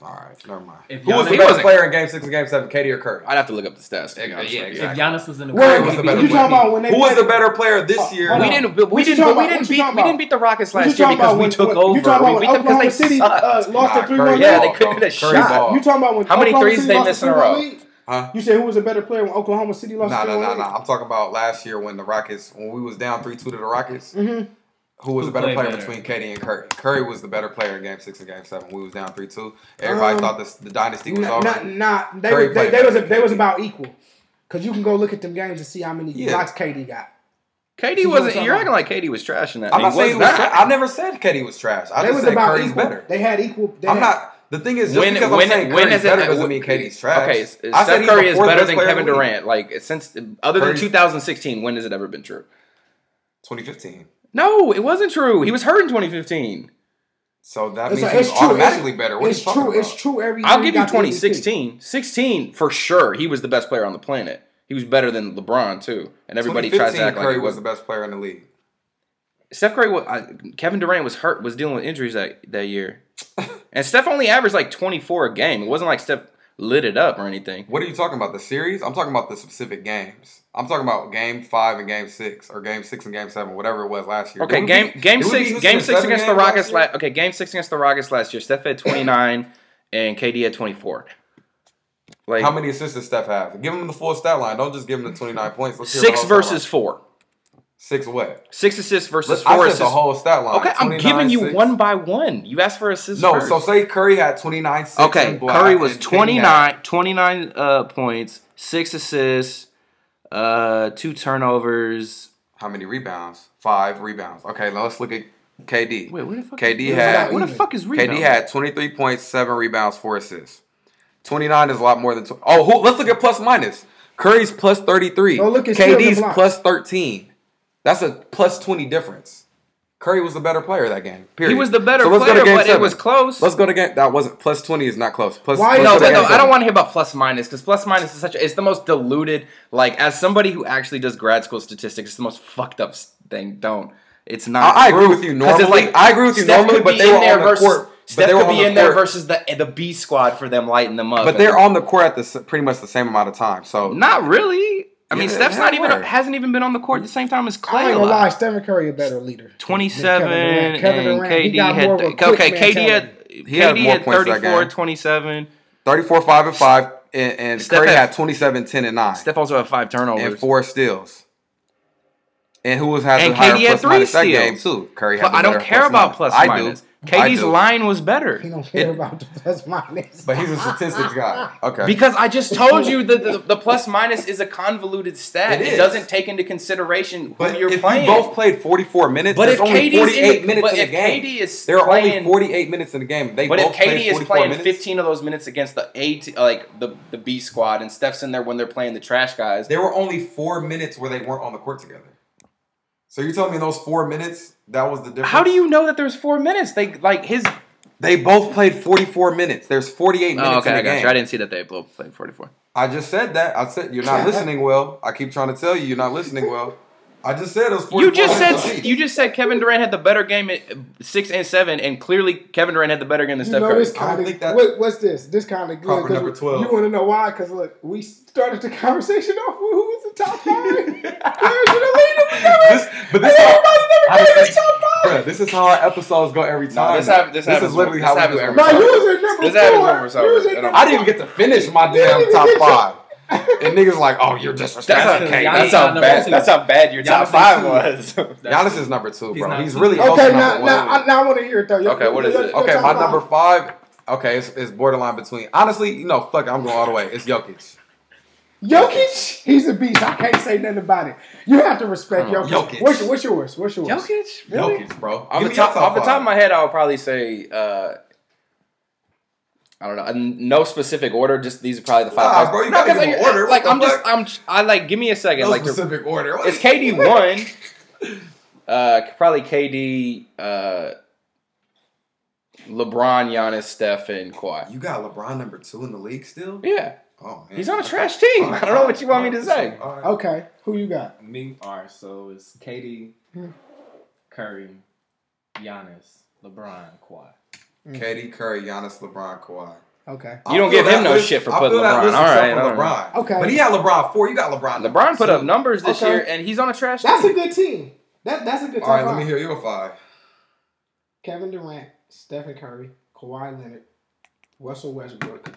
All right, never mind. If Who was the best player in Game Six and Game Seven, KD or Curry? I'd have to look up the stats. Yeah, Yeah, exactly. If Giannis was in the game, was the you about when they Who was the better player this year? We didn't, we didn't, we didn't about? Beat, we didn't beat the Rockets last year because we took over. We beat them because they City uh, sucked. uh, lost Nah, three Curry yeah, they couldn't get a Curry shot. You talking about when How many threes they missed in a row? Huh? You said who was a better player when Oklahoma City lost? No, no, no, no. I'm talking about last year when the Rockets, when we was down three two to the Rockets, Mm-hmm who was who the better player better? between KD and Curry? Curry was the better player in Game Six and Game Seven. We was down three two. Everybody um, thought this, the dynasty was over. Not, not, they, Curry they, they, was a, they was about equal. Cause you can go look at them games and see how many yeah. blocks KD got. KD wasn't. You're acting like KD was trash in that. I'm not saying was, I never said KD was trash. I they just was said about Curry's equal. better. They had equal. They I'm had, not. The thing is, when, because when, I'm when is it, better doesn't mean KD's trash. Okay, I said Curry is better than Kevin Durant. Like since other than 2016, when has it ever been true? 2015. No, it wasn't true. He was hurt in 2015. So that it's means like, he's automatically it's, better. What it's true. It's true. Every I'll give you 2016. 16 for sure. He was the best player on the planet. He was better than LeBron too, and everybody tries to act Curry like Curry was the best player in the league. Steph Curry, was, I, Kevin Durant was hurt, was dealing with injuries that, that year, and Steph only averaged like 24 a game. It wasn't like Steph lit it up or anything. What are you talking about? The series? I'm talking about the specific games. I'm talking about game five and game six, or game six and game seven, whatever it was last year. Okay, game be, game six game six against the Rockets. La- okay, game six against the Rockets last year. Steph had 29 and KD had 24. Like how many assists does Steph have? Give him the full stat line. Don't just give him the 29 points. Let's six versus four. Six what? Six assists versus I four assists. the whole stat line. Okay, I'm giving you six. one by one. You asked for assists. No, first. so say Curry had 29. okay, Curry was 29, 29 uh, points, six assists uh, two turnovers. How many rebounds? Five rebounds. Okay, now let's look at KD. Wait, what the fuck? KD is, had what the fuck is rebounds? KD had twenty three point seven rebounds, four assists. Twenty nine is a lot more than. 20. oh, who, let's look at plus minus. Curry's plus thirty three. Oh, look at KD's plus thirteen. That's a plus twenty difference. Curry was the better player that game. Period. He was the better so player, but seven. it was close. Let's go to game. That wasn't plus twenty is not close. Plus, Why? No, no, no I don't want to hear about plus minus because plus minus is such. A, it's the most diluted. Like as somebody who actually does grad school statistics, it's the most fucked up thing. Don't. It's not. I, I agree with you normally. Like, I agree with you Steph normally, but they were on the court. Steph could be in there versus the the B squad for them lighting them up. But they're on the court at the pretty much the same amount of time. So not really. I mean, yeah, Steph's not even work. hasn't even been on the court at the same time as Clay. I ain't gonna lie, Stephen Curry a better leader. Twenty seven Kevin Durant. Kevin Durant. KD had okay. KD had he KD had, thirty-four, twenty-seven, thirty-four, 5, and 5. And, and Steph Curry had, had 27, 10, and 9. Steph also had five turnovers. And four steals. And who was having the higher plus minus that game too? Curry had. I don't care about minus. plus I minus. do line was better. He don't care It- about the plus minus. But he's a statistics guy. Okay. Because I just told you that the, the plus minus is a convoluted stat. It It, is. doesn't take into consideration But who you're if playing. you both played 44 minutes, but there's if only KD's 48 in, minutes but in the if game. KD is there are playing, only 48 minutes in the game. They But both if KD played is playing minutes. 15 of those minutes against the A, t- uh, like the the B squad, and Steph's in there when they're playing the trash guys, There were only four minutes where they weren't on the court together. So you're telling me in those four minutes that was the difference? how do you know that there's four minutes? They like his. They both played 44 minutes. There's 48 minutes Oh, okay, in the I got game. you. I didn't see that they both played 44. I just said that. I said you're not listening well. I keep trying to tell you you're not listening well. I just said it was 44 You just said you just said Kevin Durant had the better game at six and seven, and clearly Kevin Durant had the better game than You Steph know Curry. this I don't kind think of that- what, what's this? This kind of good. Number 12. You want to know why? Because look, we started the conversation off with who was the top five players in the league. This, but And this, everybody how, never gave how us top five. Bruh, this is how our episodes go every No, time. this hap- this happens is literally when- how this we do happens every when Bro, time. you was in number This four. when we're. You was in And number I didn't even get to finish my damn top five. And niggas like, oh, you're That's disrespecting how, Giannis- KD. that's Giannis how bad. two. That's how bad your top Giannis five was. Giannis is number two, bro. not He's really Okay, now, now. I, now I want to hear it though. Your- Okay, what is it? Okay, my number five. Okay, it's, it's borderline between. Honestly, you know, fuck it, I'm going all the way. It's Jokic. Jokic, he's a beast. I can't say nothing about it. You have to respect Jokic. Jokic. What's, what's yours? What's yours? Jokic, really? Jokic, bro. Off the me top, off the top of my head, I would probably say. Uh, I don't know. No specific order. Just these are probably the five. Nah, bro, you no, gotta 'cause give I- order. Like I'm the just. I'm. I like. Give me a second. No like to, specific order. it's KD one. Uh, probably KD. Uh, LeBron, Giannis, Steph, and Kawhi. You got LeBron number two in the league still? Yeah, Oh man, he's on a trash team. I don't know what you want me to say. right. Okay, who you got? Me, alright, so it's KD, Hmm. Curry, Giannis, LeBron, Kawhi. KD, Curry, Giannis, LeBron, Kawhi. Okay. You don't give him no list- shit for putting feel that LeBron. list All right, LeBron. Okay. but he had LeBron four. You got LeBron. number LeBron put two. up numbers this Okay. year, and he's on a trash That's team. a good team. That that's a good top All right, let me hear your five. Kevin Durant, Stephen Curry, Kawhi Leonard, Russell Westbrook.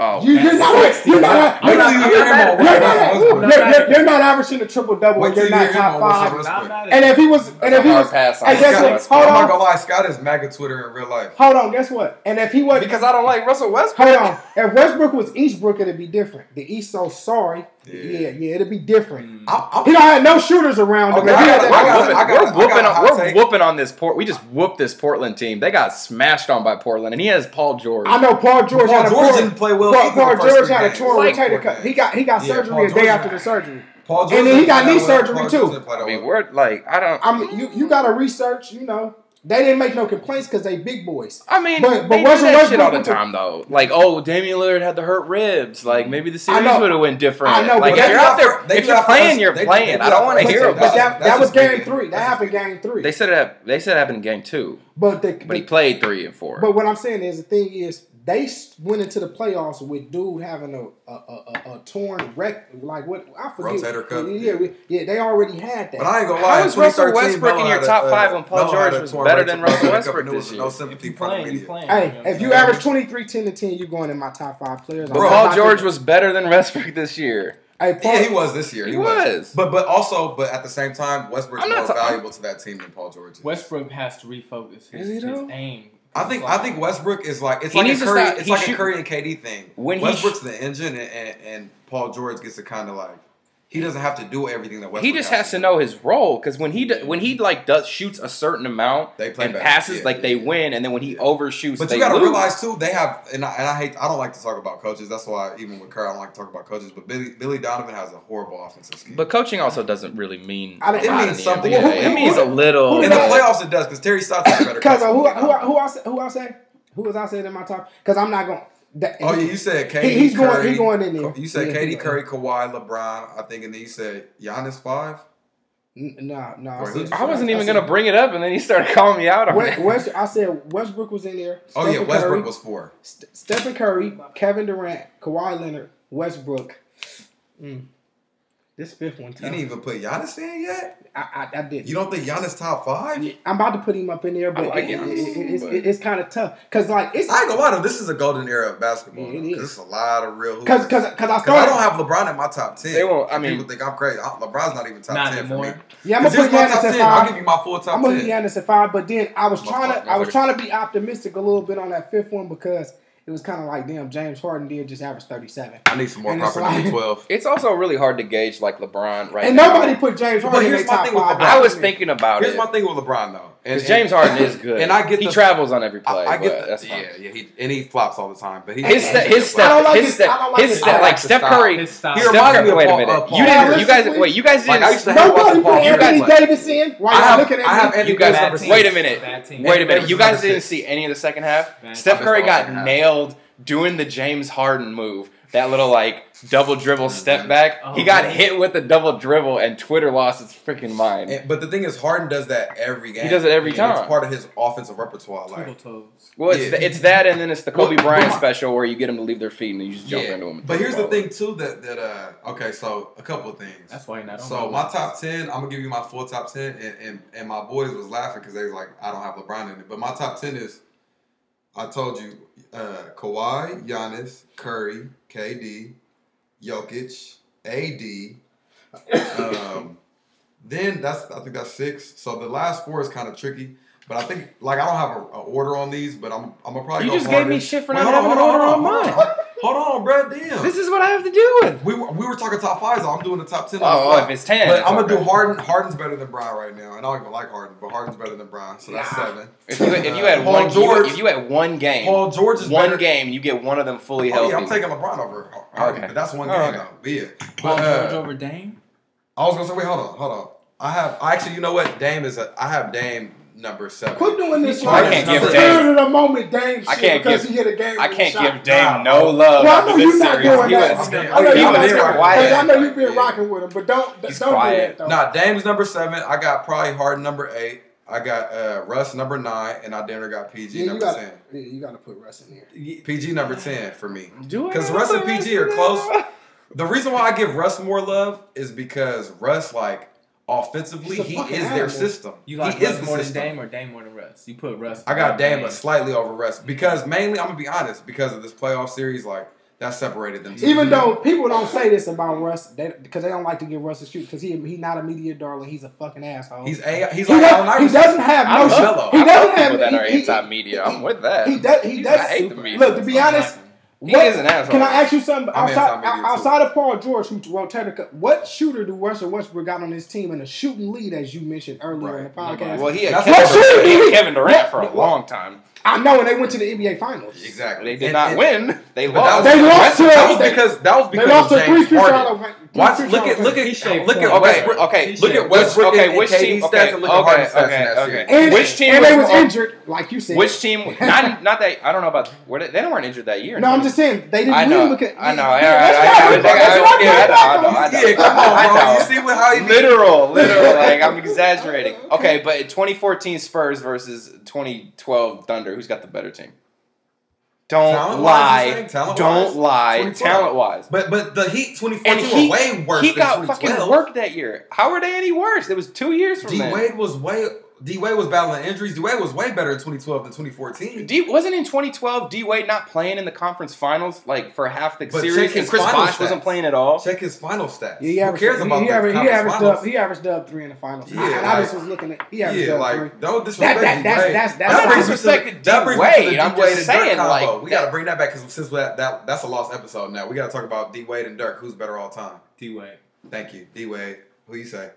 Oh, You, you're not. You're not. You're not. hear him on You're not, averaging a triple double. Wait and You're not top five. Not And it. if he was, and if he was, pass on guess Scott. what? Scott, Hold I'm not gonna lie, Scott is MAGA Twitter in real life. hold on. Guess what? And if he was, because I don't like Russell Westbrook. hold on. If Westbrook was Eastbrook, it'd be different. The East so sorry. Yeah. Yeah, yeah, it'd be different. Mm. I, I, He don't have no shooters around him. Okay, If I he had gotta- We're gotta- whooping, we're whooping on, we're whooping on this port. We just whooped this Portland team. They got smashed on by Portland, and he has Paul George. I know Paul George Paul had George torn- didn't play well Paul, either Paul George had a torn Like rotator cuff. He got he got Yeah, surgery Paul a day George- after the surgery. Paul George And then he got knee surgery, too. George didn't play I mean, we're like, I don't. I mean, you you got to research. You know, they didn't make no complaints because they big boys. I mean, But- but they do Russell that shit all the time, though. Like, oh, Damian Lillard had the hurt ribs. Like, mm. maybe the series would have went different. I know, Like, but if you're out there, they if you're have to- playing, you're they playing. they do I don't want to to- hear that's- But about. that, that's that was game making- three. That that's- happened game three. They said it. They said it happened in game two, but the, but he played three and four. but what I'm saying is the thing is they went into the playoffs with dude having a a, a, a, a torn rec like what I forget. Rotator cuff. Yeah, we, yeah, they already had that. But I ain't gonna How lie. is Russell Westbrook in your had a- top uh, five when Paul George was better than cuff Russell and Westbrook there was this No sympathy If you from the playing, media. playing. Hey, You know if you saying? average 23, 10 to 10, you're going in my top five players. But Bro, Paul George was better than Westbrook this year. Hey, Paul, Yeah, he was this year. He, He was. was. But but also, but at the same time, Westbrook's I'm more ta- valuable to that team than Paul George. Is. Westbrook has to refocus his, Is he his aim. I think I think Westbrook is like it's He like a Curry. stop- It's like should- a Curry and KD thing. When Westbrook's sh- the engine, and, and, and Paul George gets to kind of like he doesn't have to do everything that Westbrook. he just has to know his role because when he do, when he like does shoots a certain amount They play and better. passes Yeah, like they yeah. win, and then when he Yeah. overshoots, But you got to realize too, they have, and I, and I hate, I don't like to talk about coaches. That's why even with Curry, I don't like to talk about coaches. But Billy, Billy Donovan has a horrible offensive scheme. But coaching also doesn't really mean I a don't- It means the something. NBA. Who- It who- means a little. who in the playoffs, it does because Terry Stotts is a better. Because coach who, than who, Billy who, I say, who I say, who was I saying in my top? Because I'm not going. That, Oh yeah, you said KD, He- he's going- Curry. he going in there. You said Yeah, KD, Curry, Kawhi, LeBron. I think, and then you said Giannis five. N- No, no. Or who's- I wasn't even said- gonna bring it up, and then he started calling me out on West, it. West, I said Westbrook was in there. Oh yeah, Westbrook Curry, was four. St- Stephen Curry, Kevin Durant, Kawhi Leonard, Westbrook. Mm. This fifth one. You didn't even put Giannis in yet. I, I, I did. You don't think Giannis top five? Yeah, I'm about to put him up in there, but, like it, Giannis, it, it, it's, but... it's kind of tough because like it's. I ain't gonna lie. This is a golden era of basketball. Yeah, it is. It's a lot of real. Because because I started, I don't have LeBron in my top ten. They won't. I mean, people think I'm crazy. I, LeBron's not even top not ten anymore. for me. Yeah, I'm gonna put Giannis at 5 I'll give you my full top. I'm gonna put Giannis at five, but then I was my trying to I was trying to be optimistic a little bit on that fifth one because it was kind of like damn James Harden did just average thirty seven. I need some more and proper like, number twelve. It's also really hard to gauge like LeBron right and now. And nobody put James Harden. But here's in my thing with LeBron. I was thinking about here's it. Here's my thing with LeBron though. Because James Harden is good, and I get he travels on every play. I, I get the, that's fine. yeah, yeah. He, and he flops all the time, but he, his st- his step, his step, like his step, like Steph Curry. Step wait a minute. You didn't, you guys, wait, you guys didn't. Nobody put Anthony Davis in. Why y'all looking at me? You guys, wait a minute, wait a minute. You guys didn't see any of the second half. Steph Curry got nailed doing the James Harden move. That little like double dribble step back. Oh, he got man. hit with a double dribble, and Twitter lost its freaking mind. And, but the thing is, Harden does that every game. He does it every and time. It's part of his offensive repertoire. Like, well, it's, yeah. the, it's that, and then it's the Kobe well, Bryant special where you get him to leave their feet and you just jump yeah. into them. But here's the thing too that that uh, okay, so a couple of things. That's why not. So my top ten, I'm gonna give you my full top ten, and and, and my boys was laughing because they was like, I don't have LeBron in it, but my top ten is. I told you uh, Kawhi, Giannis, Curry, KD, Jokic, AD. Um, then that's I think that's six. So the last four is kind of tricky. But I think like I don't have an order on these, but I'm I'm gonna probably. You just gave me shit for not having an order on mine. Hold on, bro. Damn. This is what I have to do with. We were, we were talking top five, so I'm doing the top ten. Oh, oh if it's ten, but I'm gonna do Harden. Harden's better than Bry right now, and I don't even like Harden, but Harden's better than Bry, so that's seven. If you, if you had uh, one, George, if you had one game, Paul George is one better. game. You get one of them fully oh, healthy. Yeah, I'm taking LeBron over Harden, okay. but that's one game right. though. Yeah, Paul but, uh, George over Dame. I was gonna say, wait, hold on, hold on. I have I actually, you know what? Dame is a. I have Dame number seven. Quit doing this. Right. I can't give Dame. The moment, Dame. I can't give, he hit a game. I can't give Dame no love. Well, I know you're not series. doing that. I know you've been rocking with him, but don't don't do that. Though. Nah, Dame's number seven. I got probably Harden number eight. I got uh, Russ number nine, and I damn got PG yeah, number gotta, ten. Yeah, you got to put Russ in here. PG number ten for me. Because Russ and PG are close. The reason why I give Russ more love is because Russ like offensively, he is animal. their system. You like he Russ more system. than Dame or Dame more than Russ? You put Russ. I got Dame, but slightly over Russ mm-hmm. because mainly I'm gonna be honest because of this playoff series, like that separated them. Even mm-hmm. though people don't say this about Russ, because they, they, don't like to give Russ a shoot because he he's not a media darling. He's a fucking asshole. He's a he's he like does, he doesn't have no. I love, he doesn't I love have people that he, are anti media. I'm with that. He does. He does. I hate the media. Look, to be honest. He what, is an asshole. Can I ask you something I outside, outside of Paul George, who well what shooter do Russell Westbrook got on his team in a shooting lead, as you mentioned earlier right. in the podcast? Well, he had, Kevin, Durant, he had Kevin Durant for a long time. I know, and they went to the NBA Finals. Exactly. They did and, not and, win. They lost. They lost to because that was because they lost of James three Harden. Watch, look at look at look at okay Westbrook, okay look at Westbrook okay which team okay okay okay, okay. which team and they was injured like you said. Which team not not that I don't know about were they, they weren't injured that year. No I'm just saying they didn't I know win I know I know yeah come on bro. you see what how you literal literal like I'm exaggerating. Okay but 2014 Spurs versus 2012 Thunder Thunder, who's got the better team? Don't talent lie. Talent Don't lie. Talent wise. But but the Heat 2014 were way worse. He got fucking worked that year. How were they any worse? It was two years from D Wade was way D Wade was battling injuries. D Wade was way better in 2012 than 2014. D wasn't in 2012 D Wade not playing in the conference finals like for half the but series, and Chris Bosh stats. wasn't playing at all. Check his final stats. Yeah, he Who cares about he, he, averaged, he averaged up. He averaged up three in the finals. Yeah, I, and like, I just was looking at. He averaged yeah, up like, three. Don't disrespect that, that, D Wade. That's that's that's not disrespected D Wade. I'm just saying, like, we got to bring that back because since that that's a lost episode now. We got to talk about D Wade and Dirk. Who's better all time? D Wade. Thank you, D Wade. Who you say?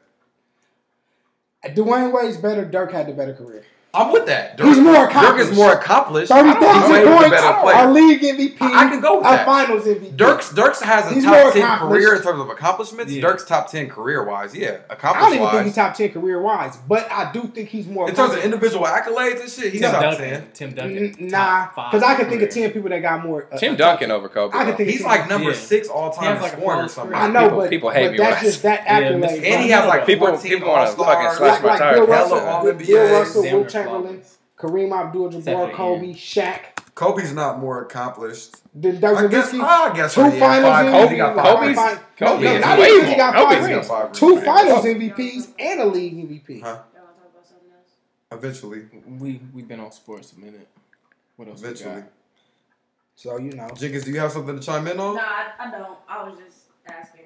Dwyane Wade's better. Dirk had the better career. I'm with that. Dirk, He's more accomplished. Dirk is more accomplished. Thirty thousand points. Our league MVP. I, I, can go with our that. Finals MVP. Dirk's Dirk's has a he's top ten career in terms of accomplishments. Yeah. Dirk's top ten career wise. Yeah, accomplishments. I don't even think he's top ten career wise, but I do think he's more. In terms of individual accolades and shit, he's Tim top Duncan. ten. Tim Duncan. Nah, because I can think of ten people that got more. Uh, Tim Duncan over Kobe. I can think he's like number yeah. six all time like scoring or something. I know, people, but people hate but me. That's just that accolade. And he has like people. People want to fucking slash my tires. Bill Russell. Chamberlain. Kareem Abdul-Jabbar, Kobe, Shaq. Kobe's not more accomplished. The Dirk I guess. Nowitzki, I guess two finals five- MVP. got five Kobe's- rings. Kobe no, not even he got five rings. five. Two Man. finals. MVPs and a league MVP. Huh? Y'all wanna talk about something else? Eventually, We we've been on sports a minute. What else? we eventually. got? So you know, Jenkins, do you have something to chime in on? Nah, I, I don't. I was just asking.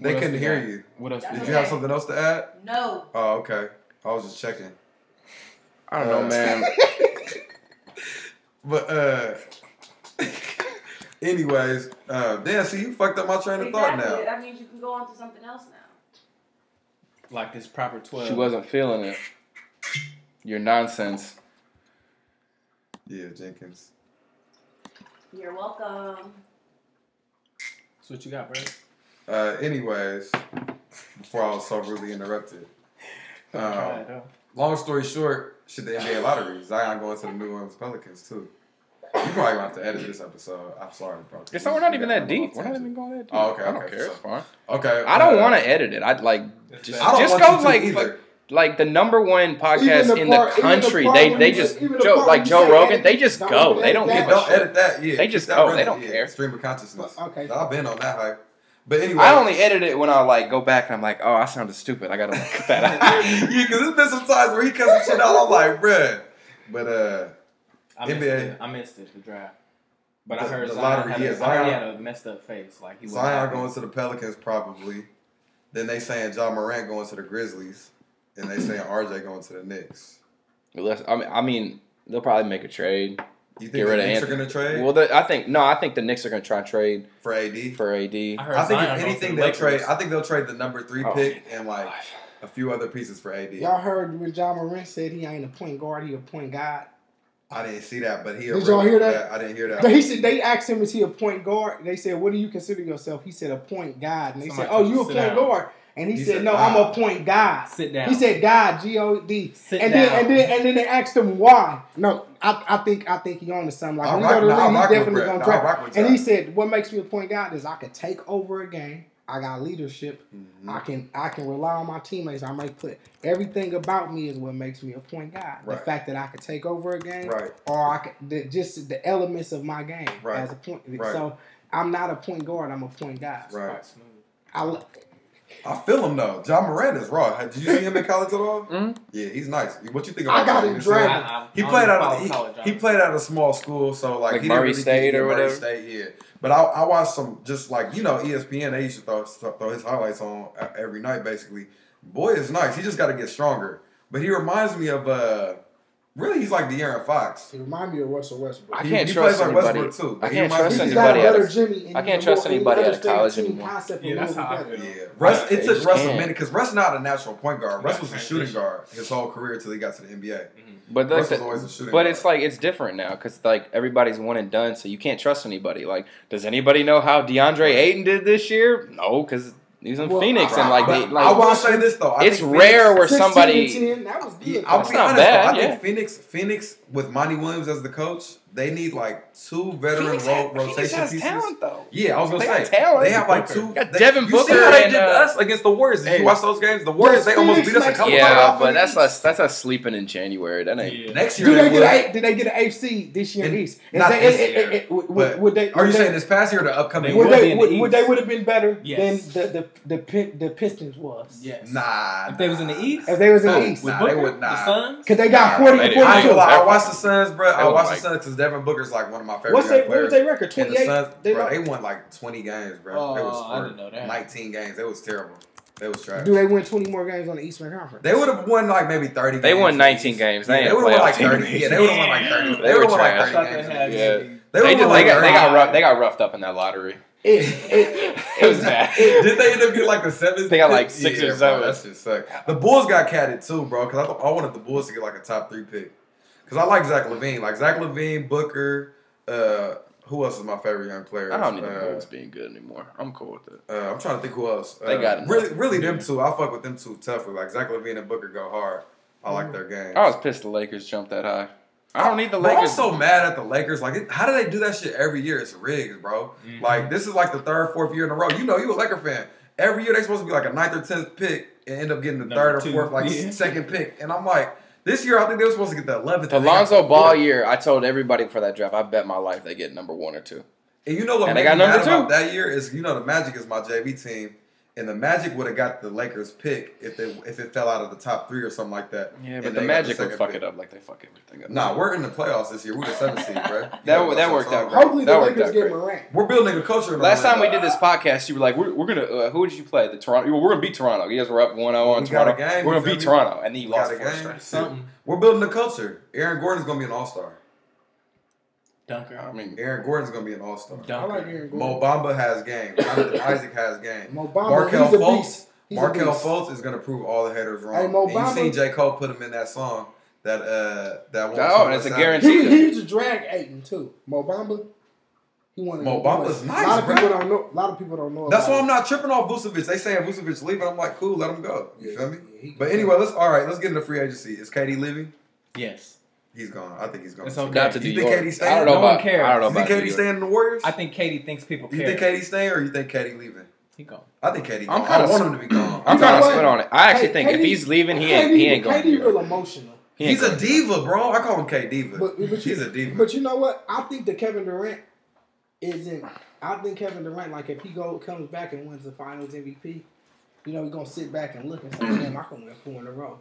They couldn't hear got? you. What else? Did got? you have something else to add? No. Oh, okay. I was just checking. I don't know, Uh, man. But uh anyways, uh damn, see you fucked up my train of thought Exactly. now. That means you can go on to something else now. Like this proper twelve. She wasn't feeling it. Your nonsense. Yeah, Jenkins. You're welcome. So what you got, bro? Uh anyways, before I was so rudely interrupted. Um, long story short, shit the NBA lottery. Zion going to the New Orleans Pelicans too. You probably gonna have to edit this episode. I'm sorry, bro. It's not, we're not even that deep. We're not even going that deep. Oh, okay, I don't okay, care. so- It's fine. Okay. I don't uh, want to edit it. I'd like just, I just want go you to like like the number one podcast the in the even the country. part they they just say- the Joe like Joe Rogan. edit, They just don't go. They don't edit give Yeah, a don't shit. edit that. Yeah, They just that go. running. They don't Yeah, care. Stream of consciousness. Okay. I've been on that hype. But anyway, I only edit it when I like go back and I'm like, oh, I sounded stupid. I gotta cut that out. yeah, because there's been some times where he cuts some shit out. I'm like, bruh. But uh, I missed NBA. it. I missed it. The draft. But I heard the Zion, lottery, had, yeah, a, I heard Zion- he had a messed up face. Like he was Zion going to the Pelicans probably. Then they saying Ja Morant going to the Grizzlies, and they saying RJ going to the Knicks. Unless- I mean, I mean, they'll probably make a trade. You Get think the rid of Knicks are going to trade Well, the, I think no. I think the Knicks are gonna try and trade for AD? for AD. I heard I think Zion if going anything to the they'll Lakers. trade. I think they'll trade the number three Oh, pick and like a few other pieces for AD. Y'all heard when Ja Morant said he ain't a point guard, he a point guard. I didn't see that, but he. a Did y'all hear that? I didn't hear that. They said they asked him, "Is he a point guard?" They said, "What do you consider yourself?" He said, "A point guard." And they Somebody said, "Oh, you you a to point sit down. guard?" And he, He said, said, "No, "Nah." I'm a point guard." Sit down. He said, "God, G O D." Sit And down. then and then and then they asked him why. No, I, I think I think he on to something. Like I when he rock- go to the nah, I league, he definitely Brett. gonna Nah, I draft. rock with And he said, "What makes me a point guard is I could take over a game. I got leadership. Mhm. I can I can rely on my teammates. I might put everything about me is what makes me a point guard. The fact that I could take over a game, Right. or I could the, just the elements of my game Right. as a point. Right. So I'm not a point guard. I'm a point guard. Right. I lo- I feel him though. Ja Morant is raw. Did you see him in college at all? Mhm. Yeah, he's nice. What you think I about got him? him You him? drafted. I- I- He played out. Of, he, college, he honestly. played at a small school, so like, Like he didn't Murray really State get, or yeah, Murray whatever? State, yeah. But I, I watched some just like you know ESPN. They used to throw, throw his highlights on uh, every night, basically. Boy is nice. He just got to get stronger. But he reminds me of uh, really he's like De'Aaron Fox. He remind me of Russell Westbrook. I He- can't he trust plays like anybody. Westbrook, too, I can't trust me- He's He's got anybody. better At, Jimmy. and I can't trust anybody out of college anymore. Concept Yeah, that's how I feel. Yeah, Russ. Yeah, it took just Russ a can't. minute because Russ not a natural point guard. Russ was a shooting guard his whole career until he got to the NBA. Mm-hmm. but Russ that's was always a shooting but guard. it's like it's different now because like everybody's one and done, so you can't trust anybody. Like, does anybody know how DeAndre Ayton did this year? No, because he was in Well, Phoenix I- and like But they, I like will say this though. I it's think rare Phoenix- where somebody. and 10, that was Yeah. I'll That's be not honest. bad, though. I think Phoenix, Phoenix with Monty Williams as the coach, they need like two veteran Phoenix, ro- had- rotation has pieces. talent though. Yeah, I was gonna They say talent. they have like Booker. two. Got they- Devin you Booker see how they and, did to uh, us against the Warriors? Did hey. you watch those games? The Warriors they almost beat us a couple Yeah, Yeah, but that's us. That's us sleeping in January. That ain't. Yeah. Next year Do they, they get a, did they get an AFC this year in In- East? Is not they- this it- it- year, would- would they? Are you would saying this past year or the upcoming? Would they would, they would have been better than the the the, Pistons was? Yes. Nah. If they was in the East, If they was in the East, they would not. the Suns, because they got Nah, forty and. I ain't forty-two. I watched the Suns, bro. I They watched the Suns because Devin Booker's like one of my favorite What's young they, what was their record? And the They bro, like- they won like 20 games, bro. Oh, they was I didn't know that. 19 games. It was terrible. They was trash. Do they win twenty more games on the Eastern Conference? They would have won like maybe 30 They games. won 19 games. They Yeah, they would have won like team. 30. Yeah, they would have won like 30. They They were would won like trash. 30 games. they Yeah. They They, would've did, won they, got, they got rough, they got roughed up in that lottery. It, it, It was bad. Did they end up getting like the seventh? They got like pick? six or seven. Bro, that shit sucked. The Bulls got catted too, bro. Because I, I wanted the Bulls to get like a top three pick. Because I like Zach LaVine. Like Zach LaVine, Booker. Uh, who else is my favorite young player? I don't need the uh, Bulls being good anymore. I'm cool with it. Uh, I'm trying to think who else. They Uh, got enough. really, really them two. I fuck with them two toughly. Like Zach LaVine and Booker go hard. I Mm. like their game. I was pissed the Lakers jumped that high. I don't need the Bro, I'm Lakers. so mad at the Lakers. Like, it, how do they do that shit every year? It's rigged, bro. Mhm. Like, this is like the third, fourth year in a row. You know, you a Laker fan. Every year they supposed to be like a ninth or tenth pick and end up getting the Number third or two. fourth, like Yeah. second pick. And I'm like, this year, I think they were supposed to get the 11th. Alonzo Ball year, I told everybody for that draft, I bet my life they get number one or two. And you know what? And they got number two. That year is you know the Magic is my JV team, and the Magic would have got the Lakers pick if they if it fell out of the top three or something like that. Yeah, but the Magic the would fuck pick. it up like they fuck everything up. Nah, we're in the playoffs this year. We're the seventh seed, bro. that that worked out. Great. Hopefully, that the Lakers get. Morant. We're building a culture. Last time we did this podcast, you were like, "We're, we're gonna uh, who did you play? The Toronto. We're gonna beat Toronto. You guys were up one zero on we Toronto. Game, we're gonna beat? Toronto, and then you lost four straight. Something. We're building a culture. Aaron Gordon's gonna be an all star. Dunker. I mean, Aaron Gordon's going to be an all star. I like Aaron Gordon. Mo Bamba has game. Isaac has game. Mo Bamba, Markelle he's Fultz. A beast. He's Markelle a beast. Fultz is going to prove all the haters wrong. Hey, Mo and you seen J. Cole put him in that song. That uh, that one. Oh, that's a guarantee. He, he a drag Aiden too. Mo Bamba, he Mo Bamba's nice. A lot of bro. people don't know. A lot of people don't know. That's why I'm not tripping off Vucevic. They say Vucevic leaving. I'm like, cool, let him go. You yeah, feel me? Yeah, but anyway, let's all right. Let's get into free agency. Is KD leaving? Yes. He's gone. I think he's gone. It's okay. Not to you think KD staying? I don't know no about, one cares. I don't know you think KD staying in the Warriors? I think KD thinks people care. You think KD staying or you think KD leaving? He gone. I think KD. I'm kind of want him to be gone. I'm kind of split on it. I actually think if he's leaving, he ain't. He ain't going. KD real emotional. He he's a diva, bro. I call him K diva. But, but you, a diva. But you know what? I think that Kevin Durant isn't. I think Kevin Durant, like if he go comes back and wins the Finals MVP, you know he's gonna sit back and look and say, "Damn, I can win four in a row."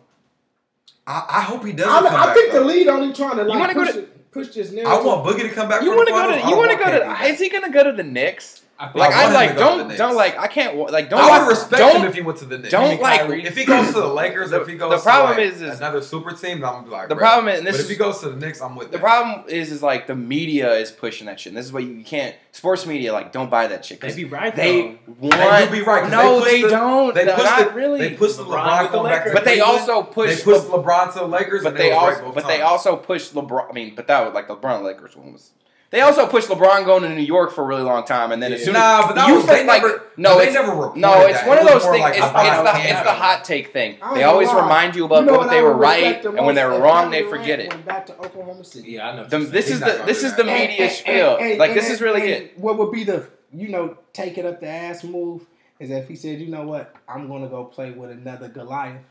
I, I hope he doesn't. I, I think back, the lead only trying to like push, to, it, push this narrative. I want Boogie to come back. You want to go to? You want to go to? Is he gonna go to the Knicks? Like I'm like don't don't like I can't like don't. I would respect don't, him if he went to the Knicks. Don't like if he goes to the Lakers. If he goes, the problem to, like, is, is another super team. I'm like the problem is. This but if he goes to the Knicks, I'm with. The that. problem is is like the media is pushing that shit. And this is what you can't sports media like don't buy that shit. They be right. They though. want. Be right. No, they, don't. They push the, really. They push LeBron, LeBron the Lakers, but they also push. They push LeBron to the Lakers, but they also but they also push LeBron. I mean, but that was like LeBron Lakers one was they also pushed LeBron going to New York for a really long time, and then yeah. as soon nah, you was, think, like never, no, they never no, it's that. one it of those things. Like, it's, it's, the, it's the hot take thing. They always remind you about you know what they were right, and when they're wrong, they forget it. Back to Oklahoma City. Yeah, I know. The, this is the this is the media spiel. Like this is really it. What would be the you know take it up the ass move? Is if he said, you know what, I'm gonna go play with another Goliath,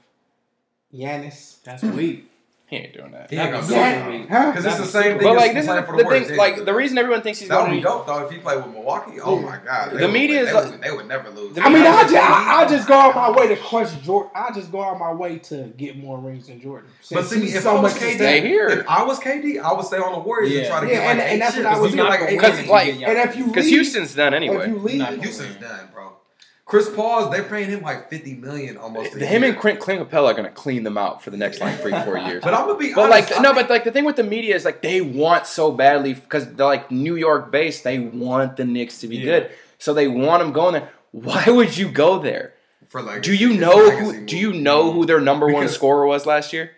Giannis. That's weak. He ain't doing that. He ain't gonna Because it's the same thing. But like this is the, the thing. Like the reason everyone thinks he's that going to be dope though. If he played with Milwaukee, oh yeah. my god, the media is like, they would never lose. I mean, I just, I, I just go out my way to crush Jordan. I just go out my way to get more rings than Jordan. Since but see, if so I was KD, here. if I was KD, I would stay on the Warriors yeah. and try to yeah, get and, like and, and that's what I was doing. Because like, and if you because Houston's done anyway, Houston's done, bro. Chris Paul's they're paying him like fifty million almost. Him and Clint, Capela are gonna clean them out for the next like three four years. but I'm gonna be. But honest, like I no, but like the thing with the media is like they want so badly because they're like New York based. They want the Knicks to be yeah. good, so they want them going there. Why would you go there? For like, do you know who? Do you know who their number because one scorer was last year?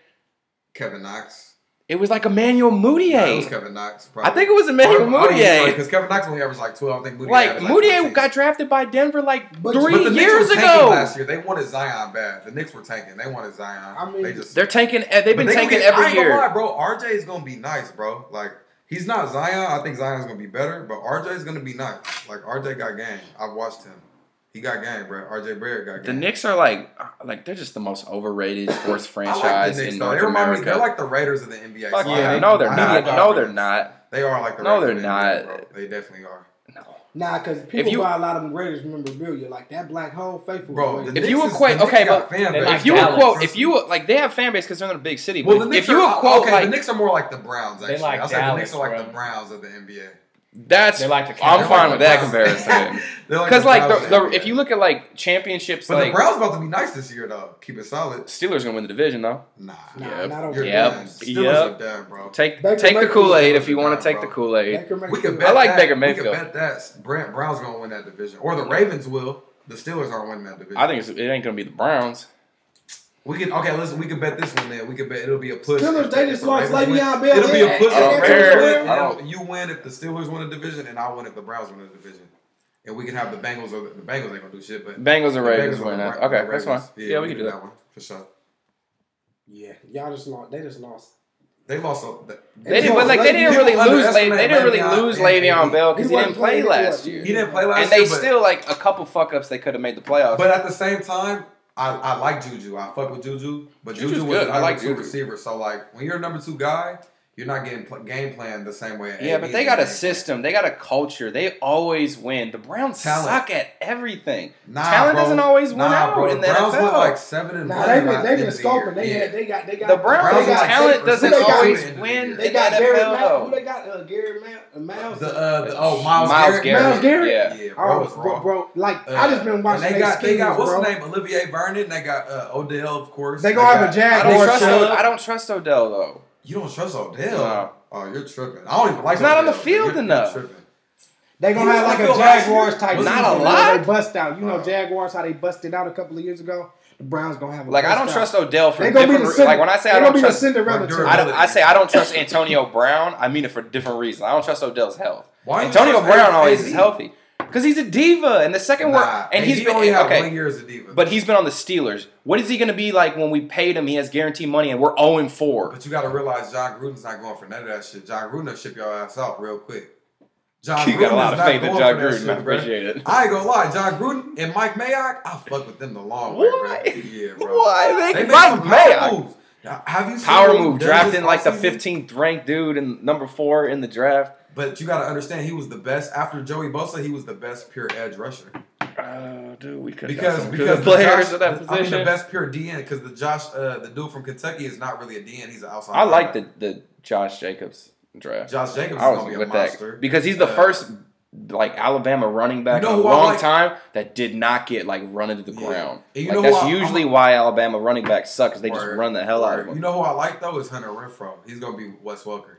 Kevin Knox. It was like Emmanuel Mudiay. No, it was Kevin Knox. Probably. I think it was Emmanuel Mudiay. Because Kevin Knox only averaged like twelve. I think Mudiay. Like, like Mudiay got drafted by Denver like but, three but years ago. Last year they wanted Zion bad. The Knicks were tanking. They wanted Zion. I mean, they just they're tanking. They've been they tanking get, every I year, lie, bro. RJ is gonna be nice, bro. Like he's not Zion. I think Zion's gonna be better, but RJ is gonna be nice. Like RJ got game. I've watched him. He got game, bro. RJ Barrett got game. The Knicks are like, like they're just the most overrated sports franchise like Knicks, in North they America. Me, they're like the Raiders of the NBA. Fuck yeah, no, they're not. not. No, they're not. They are like the. No, Raiders they're not. NBA, they definitely are. No. Nah, because people you, buy a lot of them Raiders memorabilia, like that black hole faithful. Bro, if you equate, okay, but if you quote, if you like, they have fan base because they're in a big city. Well, the if, if you are, quote, okay, like, the Knicks are more like the Browns. Actually, they like I like the Knicks are like bro. the Browns of the NBA. That's they like to I'm fine with that comparison. Because like, the, the, if you look at like championships, but like, the Browns about to be nice this year though. Keep it solid. Steelers gonna win the division though. Nah, nah, yep. not over. Yep. Steelers yep. Are dead, bro. Take Baker, take Baker, the Kool Aid if you want to take the Kool Aid. We can bet I like that, Baker Mayfield. We can bet that Brent Brown's gonna win that division, or the Ravens will. The Steelers aren't winning that division. I think it ain't gonna be the Browns. We can okay. Listen, we can bet this one. Then we can bet it'll be a push. Steelers they just lost Le'Veon Bell. It'll be a push. You win if the Steelers win the division, and I win if the Browns win the division. And we can have the Bengals. Or the, the Bengals ain't gonna do shit, but Bengals are Ravens win. Okay, Ravens. that's fine. Yeah, yeah we, we, can do that. that. one for sure. Yeah, y'all just lost. They just lost. They lost. A, they, they didn't, but like they didn't really lose. They, they didn't really lose Le'Veon Bell because he, didn't play last year. He didn't play last year. And they still like a couple fuck ups. They could have made the playoffs. But at the same time, I, I like Juju. I fuck with Juju, but Juju's Juju was good. I like two Juju. receiver. So like when you're a number two guy, you're not getting pl- game plan the same way. Yeah, AB but they got a game plan. system. They got a culture. They always win. The Browns Talent. suck at everything. Nah, Talent bro. doesn't always win nah, out bro. in the the Browns NFL. went like seven and Nah, one. they at been they end been of the scoping. They Yeah. had they got they got The Browns' Browns got talent six doesn't always Who win. they got the Gary NFL, Who they got? Uh, Gary Uh, Miles. The uh, the, oh Miles, Myles Garrett. Garrett. Myles Garrett? Yeah. Yeah, bro, Oh, bro, bro, like Uh, I just been watching. and they their got they got what's bro. the name? Olivier Vernon. They got uh, Odell, of course. They gonna have a got- Jag- I don't Jaguars trust. show. Od- I don't trust Odell though. You don't trust Odell? No. Oh, you're tripping. I don't even like. He's not on the field you're- you're enough. tripping. They gonna have like a the field last Jaguars type. Not a where lot. They bust out. You know Uh. Jaguars how they busted out a couple of years ago. The Browns gonna have a Like I don't out. trust Odell for They gonna be different. the like when I say I don't gonna be the trust. Cinderella I, don't, I say I don't trust Antonio Brown. I mean it for different reasons. I don't trust Odell's health. Why Antonio Brown always is healthy because he's a diva. And the second Nah, word, and he's he been only had okay. one year as a diva. But he's been on the Steelers. What is he going to be like when we paid him? He has guaranteed money, and we're 0 4. But you got to realize Jon Gruden's not going for none of that shit. Jon Gruden will ship your ass out real quick. John You got a lot of faith in Jon Gruden. I shit, bro. appreciate it. I ain't gonna lie, Jon Gruden and Mike Mayock, I fuck with them the long way, bro. Yeah, bro. Why? They They, make Mike some power Mayock. moves. Have you seen Power move, drafting like the 15th ranked dude and number four in the draft. But you got to understand, he was the best after Joey Bosa. He was the best pure edge rusher Oh, dude, we could because some because good the players Josh, at that position. I mean, the best pure DN because the Josh, uh, the dude from Kentucky is not really a DN. He's an outside. I like the the Josh Jacobs draft. Josh Jacobs is I was gonna be a with monster that because he's the Uh, first like Alabama running back You know in a long like? time that did not get like run into the Yeah. ground. And you like know that's I- usually I'm- why Alabama running backs suck because they just run the hell out of Word. them. You know who I like though is Hunter Renfrow. He's gonna be Wes Welker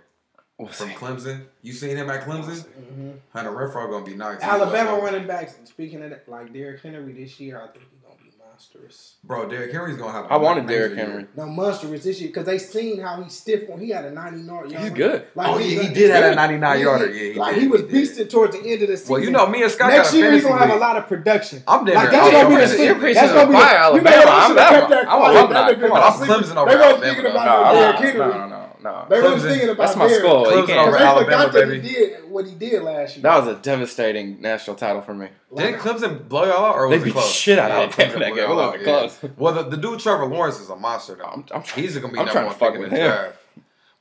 from Clemson. You seen him at Clemson? Mhm. Hunter Renfrow gonna be nice. Alabama running backs. Speaking of that, like Derrick Henry this year, I think he's gonna be monstrous. Bro, Derrick Henry's gonna have. a I wanted major Derrick year. Henry. No, monstrous this year because they seen how he stiff when he had a ninety yard. He's good. oh he- yeah, he did have that good. 99 yarder. Yeah, he like did, he was did. beasting towards the end of the season. Well, you know, me and Scott Next got a year he's gonna have a lot of production. I'm damn Like, near- that's I'm gonna be the near- You're thing. preaching That's gonna be the the- you Alabama. better- I'm should've kept that I'm quiet. alumni. That nigga- Come on, I'm I'm Clemson over They wasn't Alabama. thinking about No, no Derrick. Henry. No. They wasn't thinking about That's my Derrick. school. You Clemson can't. over Because they Alabama, forgot that he baby. did what he did last year. That was a devastating national title for me. Didn't Clemson blow y'all out, or They was beat it the close? shit out of Yeah, Alabama that blew game. It out, yeah. close. Well, the, the dude Trevor Lawrence is a monster though. I'm, I'm trying, He's gonna be I'm number one to fuck pick in with the him. draft.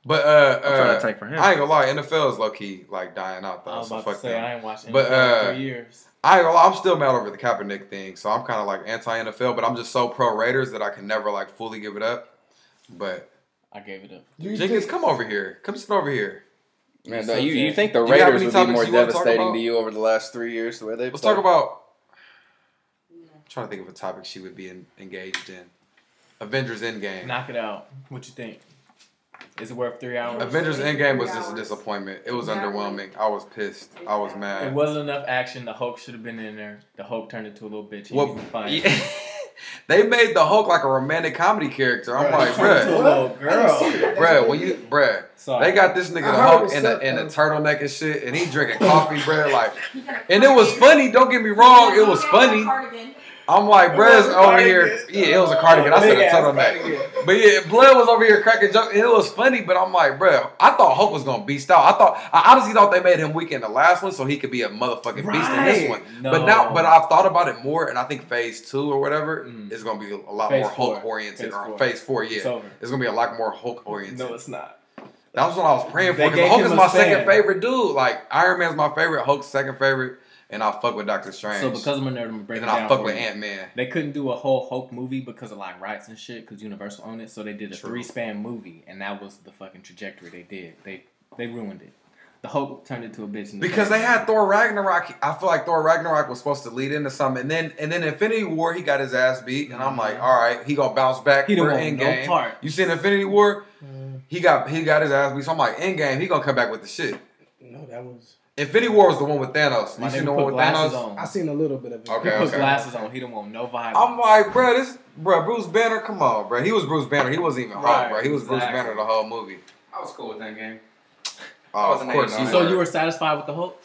But uh, I'm trying uh to tank for him. I ain't gonna lie, NFL is low key like dying out though. I was so about fuck to say them. I ain't watched But, NFL in uh, three years. I ain't gonna lie, I'm still mad over the Kaepernick thing, so I'm kind of like anti NFL, but I'm just so pro Raiders that I can never like fully give it up. But I gave it up. You Jenkins, think- come over here. Come sit over here. Man, So, you, you think the You got Raiders any would be more you wanna devastating to you over the last three years the way they've Let's played? talk about. I'm trying to think of a topic she would be in, engaged in. Avengers Endgame. Knock it out. What you think? Is it worth three hours? Avengers Endgame was just a disappointment. It was Exactly. underwhelming. I was pissed. I was mad. It wasn't enough action. The Hulk should have been in there. The Hulk turned into a little bitch. He Well, needs to fight. yeah. they made the Hulk like a romantic comedy character. I'm Bruh, like, he turned into a bruh, little I didn't girl. see that. That's bruh, when you, did. bruh, Sorry. they got this nigga the heard Hulk in a, in a though. turtleneck and shit, and he drinking coffee, bruh, like, and it was funny. Don't get me wrong, it was funny. I'm like, It bruh's was a over here. Yeah, it was a cardigan. I said a Big-ass turtleneck. cardigan. But yeah, Blood was over here cracking jokes, it was funny. But I'm like, bro, I thought Hulk was gonna beast out. I thought, I honestly thought they made him weak in the last one, so he could be a motherfucking beast in this one. No. But now, but I've thought about it more, and I think Phase Two or whatever Mm. is gonna be a lot Phase more. Hulk oriented, Phase or four. Phase Four, yeah, It's it's gonna be a lot more Hulk oriented. No, it's not. That was what I was praying They for. Because Hulk is my span. second favorite dude. Like Iron Man's my favorite, Hulk's second favorite, and I'll fuck with Doctor Strange. So because I'm a nerd, I'm gonna break and it then down I fuck with. Ant Man. They couldn't do a whole Hulk movie because of like rights and shit, because Universal owned it. So they did a three span movie, and that was the fucking trajectory they did. They they ruined it. The Hulk turned into a bitch. In the Because third they had. Thor Ragnarok. I feel like Thor Ragnarok was supposed to lead into something, and then and then Infinity War, he got his ass beat, and I'm like, Mhm. all right, he gonna bounce back He for didn't want no Endgame. part. You seen Infinity War? Mm, He got he got his ass beat. So I'm like, Endgame, he gonna come back with the shit. No, that was. Infinity War was the one with Thanos. My You seen nigga the put one with glasses Thanos? on. I seen a little bit of it. Okay, he put okay. glasses on. He didn't want no violence. I'm like, bro, this bro, Bruce Banner, come on, bro. He was Bruce Banner. He wasn't even Hulk, Right, bro. He was Bruce exactly. Banner the whole movie. I was cool with that game. Oh, of course. hating you on so you were satisfied with the Hulk?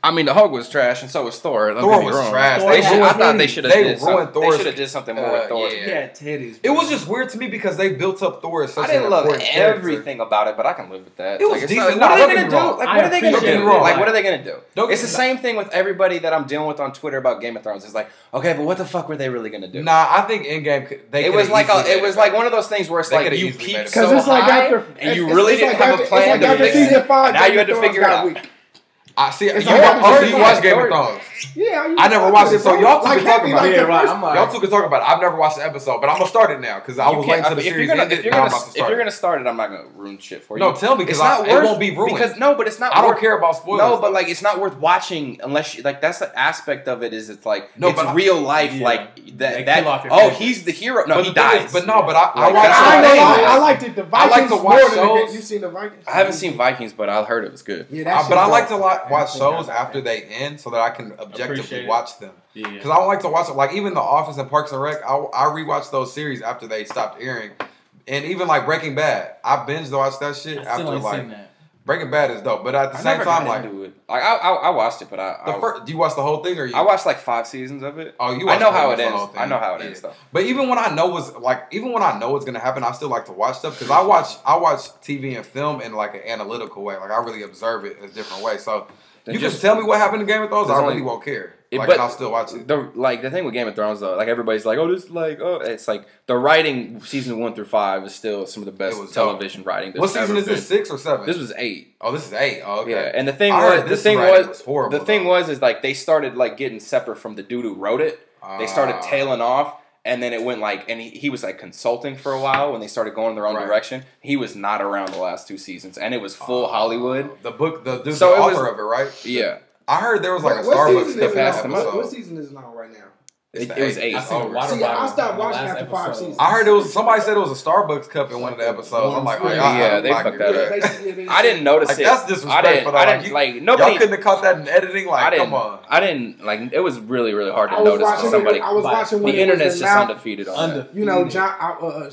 I mean, the Hulk was trash, and so was Thor. Don't Thor was wrong. trash. Thor They should, I thought they should have They did, ruined Thor's- they should have did something more with uh, Thor. Yeah. Yeah, titties. It was just weird to me because they built up Thor as such I didn't an love character. everything about it, but I can live with that. It was decent. What are they gonna do? Like, what are they gonna do? Like, what are they gonna do? It's the same thing with everybody that I'm dealing with on Twitter about Game of Thrones. It's like, okay, but what the fuck were they really gonna do? Nah, I think in game They it was like it was like one of those things where it's like you easily so high, and you really didn't like have a plan like to after fix it. season five, Now you had to figure out. I see. It's you watch, oh, so you watch Game of Thrones? Yeah, I never watched it, so y'all two can talk about it. Y'all two can talk about it. I've never watched the episode, but I'm gonna start it now because I was waiting to the if series. You're gonna, ended, if, you're gonna, if you're gonna start it, I'm not gonna ruin shit for you. No, tell me because it won't be ruined. Because no, but it's not. I don't care about spoilers. No, but like it's not worth watching unless you like. That's the aspect of it is it's like no, it's real life. Like that. That oh, he's the hero. No, he dies. But no, but I watched. I liked it. The Vikings. I like to watch. You seen the Vikings. I haven't seen Vikings, but I heard it was good. Yeah, but I liked a lot. I watch shows after they end so that I can objectively watch them. Because yeah. I don't like to watch it. Like even The Office and Parks and Rec, I, I rewatch those series after they stopped airing, and even like Breaking Bad, I binge watch that shit I after like Breaking Bad is dope, but at the I same time, like, it. like I, I, I watched it, but I, the I, first, do you watch the whole thing or you? I watched like five seasons of it. Oh, you? I know how it ends. I know how it yeah. ends though. But even when I know was like, even when I know it's gonna happen, I still like to watch stuff because I watch I watch TV and film in like an analytical way. Like I really observe it in a different way. So then you just, can tell me what happened in Game of Thrones. I really only, won't care. Like, but I'll still watch it. The, like the thing with Game of Thrones though, like everybody's like, oh, this like, oh, it's like the writing season one through five is still some of the best television dope. writing. What season is been. this? Six or seven? This was eight. Oh, this is eight. Oh, okay. Yeah, and the thing I was, the thing was, was horrible, The thing though. was, is like they started like getting separate from the dude who wrote it. Uh, they started ah. tailing off. And then it went like, and he, he, was like consulting for a while when they started going in their own right. direction. He was not around the last two seasons, and it was full uh, Hollywood. The book, the, so the author was, of it, right? Yeah. I heard there was like what, a Starbucks that passed up. What season is it on right now? It, was eight. I, seen a water See, I stopped watching after episode. five seasons. I heard it was somebody said it was a Starbucks cup in one of the episodes. I'm like, oh, yeah, they fucked that up. I didn't notice like, it. That's disrespectful. I didn't, like, you, like nobody. Y'all couldn't have caught that in editing. Like, come on. I didn't like. It was really really hard to notice somebody. I was watching the internet's just undefeated on. You know, John. Uh, uh,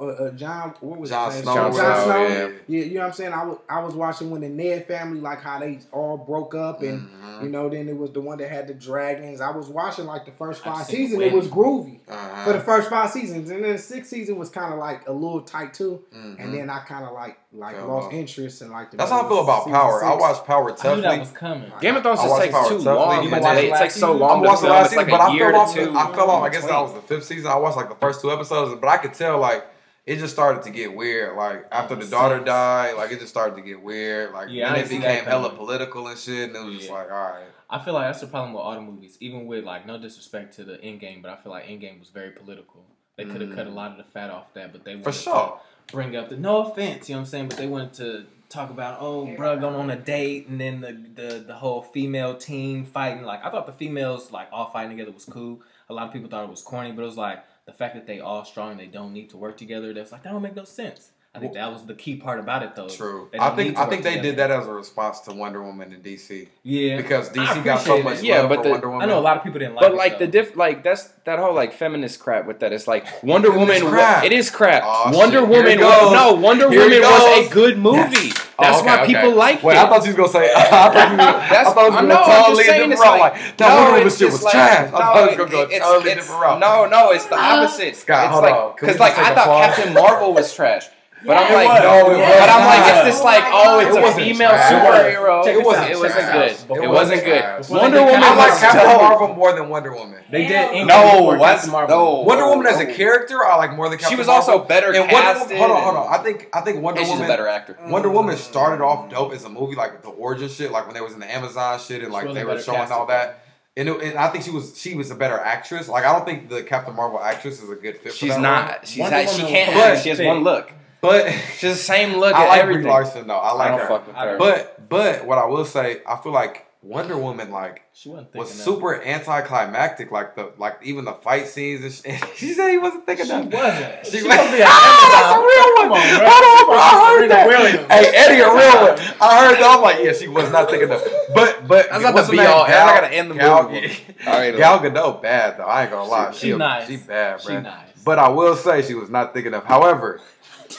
uh, uh, John. What was Jon Snow? Jon Snow. Yeah, you know what I'm saying. I was I was watching when the Ned family like how they all broke up and mm-hmm. you know then it was the one that had the dragons. I was watching like the first five five seasons, it was groovy uh-huh. for the first five seasons, and then the sixth season was kind of like a little tight too. Mm-hmm. And then I kind of like like Fair lost interest and like. That's how I feel about Power. Six. I watched Power toughly. I was coming. Game of Thrones just takes Power too long. You watch it takes so long. I watched the last season, but I fell off. I fell off. I guess that was the fifth season. I watched like the first two episodes, but I could tell like it just started to get weird. Like after the daughter died, like it just started to get weird. Like yeah, then it became hella political and shit, and it was yeah. just like, all right. I feel like that's the problem with all the movies. Even with like no disrespect to the end game, but I feel like end game was very political. They could have mm. cut a mm. lot of the fat off that, but they for sure bring up the no offense, you know what I'm saying, but they wanted to talk about oh bro going on a date and then the, the the whole female team fighting. Like I thought the females like all fighting together was cool. A lot of people thought it was corny, but it was like the fact that they all strong, they don't need to work together. That's like that don't make no sense. I think that was the key part about it, though. True. I think I think they together. did that as a response to Wonder Woman in DC. Yeah, because DC got so much yeah, but the, Wonder Woman. I know a lot of people didn't like. But it, like though. the diff, like that's that whole like feminist crap with that. It's like Wonder Woman. Crap. It is crap. Oh, Wonder shit. Woman. Was, no, Wonder Here Woman was a good movie. Yes. That's oh, okay, why okay. people like Wait, it. I thought you was gonna say. I thought you. That's, I thought you were totally different. Like, that Wonder Woman shit was trash. I thought you was gonna go totally different. No, no, it's the opposite. Scott, hold on. Because like I thought Captain Marvel was trash. But I'm like, no, but I'm like, it's just like, oh, it's a female superhero. It wasn't. It wasn't good. It wasn't good. Wonder Woman. I like Captain Marvel more than Wonder Woman. They did. No, that's no. Wonder Woman as a character, I like more than Captain. She was also better. And Wonder Hold on, hold on. I think I think Wonder Woman. better actor. Wonder Woman started off dope as a movie, like the origin shit, like when they was in the Amazon shit, and like they were showing all that. And, it, and I think she was she was a better actress. Like I don't think the Captain Marvel actress is a good fit. She's not. She's not, she can't. But she has one look. But just the same look I at like everything. Brie Larson though. I like I her. Fuck with her. But but what I will say, I feel like Wonder Woman like she was super that. anticlimactic. Like the like even the fight scenes and she, she said he wasn't thinking she that. Wasn't. She, she was. Be ah, that's a real one. Hold on, bro. I heard that. Williams. Hey, Eddie, a real one. I heard that. I'm like, yeah, she was not thinking that. But but that's not the be all. Gal, I gotta end the Gal, movie. Gal Gadot bad though. I ain't gonna lie. She, she, she nice. She bad, bro. She nice. But I will say she was not thinking of. However.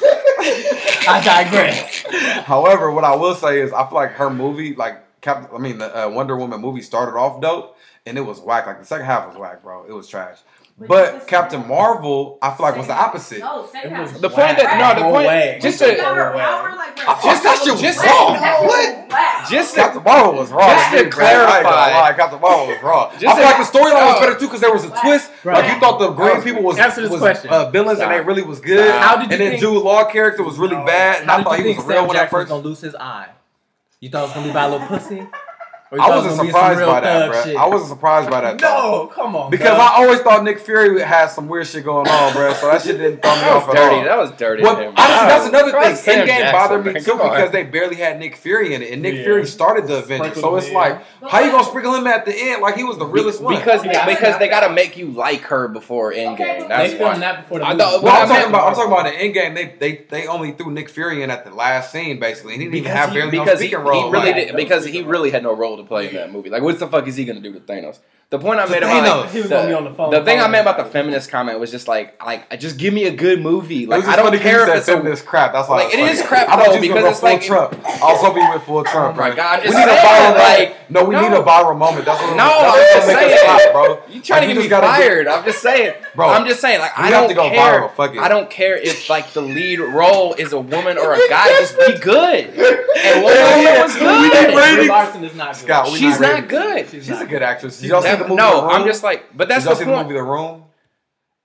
I digress. However, what I will say is, I feel like her movie, like Cap, I mean, the uh, Wonder Woman movie started off dope, and it was whack. Like the second half was whack, bro. It was trash. But, Captain Marvel, I feel like was the opposite. No, the point that no, the point way. just to, like, just that shit just wrong. What? Just Captain Marvel was wrong. Just to clarify, Captain Marvel was wrong. I feel like the storyline was better too because there was a twist. Like you thought the green people was uh, villains and they really was good. How did you? And then Jude Law character was really bad, and I thought he was real when I first. Gonna lose his eye. You thought it was gonna be by a little pussy. I wasn't surprised by that, bro. Shit. I wasn't surprised by that. No, thought. come on. Because bro. I always thought Nick Fury had some weird shit going on, bro. So that shit didn't throw me off at all. That was dirty. Well, honestly, that's another thing. Endgame Jackson, bothered me too because they barely had Nick Fury in it, and Nick yeah. Fury started the Avengers. So it's like, how you gonna sprinkle him at the end? Like he was the realest one. Because because they gotta make you like her before Endgame. That's they why. That before the movie. I'm talking about I'm talking about the Endgame. They they they only threw Nick Fury in at the last scene basically, and he didn't even have barely no speaking role. He really did because he really had no role to play in that movie. Like, what the fuck is he gonna do to Thanos? the point I made about like, the, the, the thing I made about the feminist comment was just like like just give me a good movie. Like I don't care if it's feminist a, crap. That's like it is crap I though because it's like Trump. Also be with full Trump. Oh my God, we need a viral like no, we need a viral moment. That's what no, I'm just saying, bro. You trying to get me fired? I'm just saying, bro. I'm just saying, like I don't care. I don't care if like the lead role is a woman or a guy. Just be good. And woman was good. Larson is not good. She's not good. She's a good actress. She's also like, no, I'm just like, but that's Did the point. the movie The Room?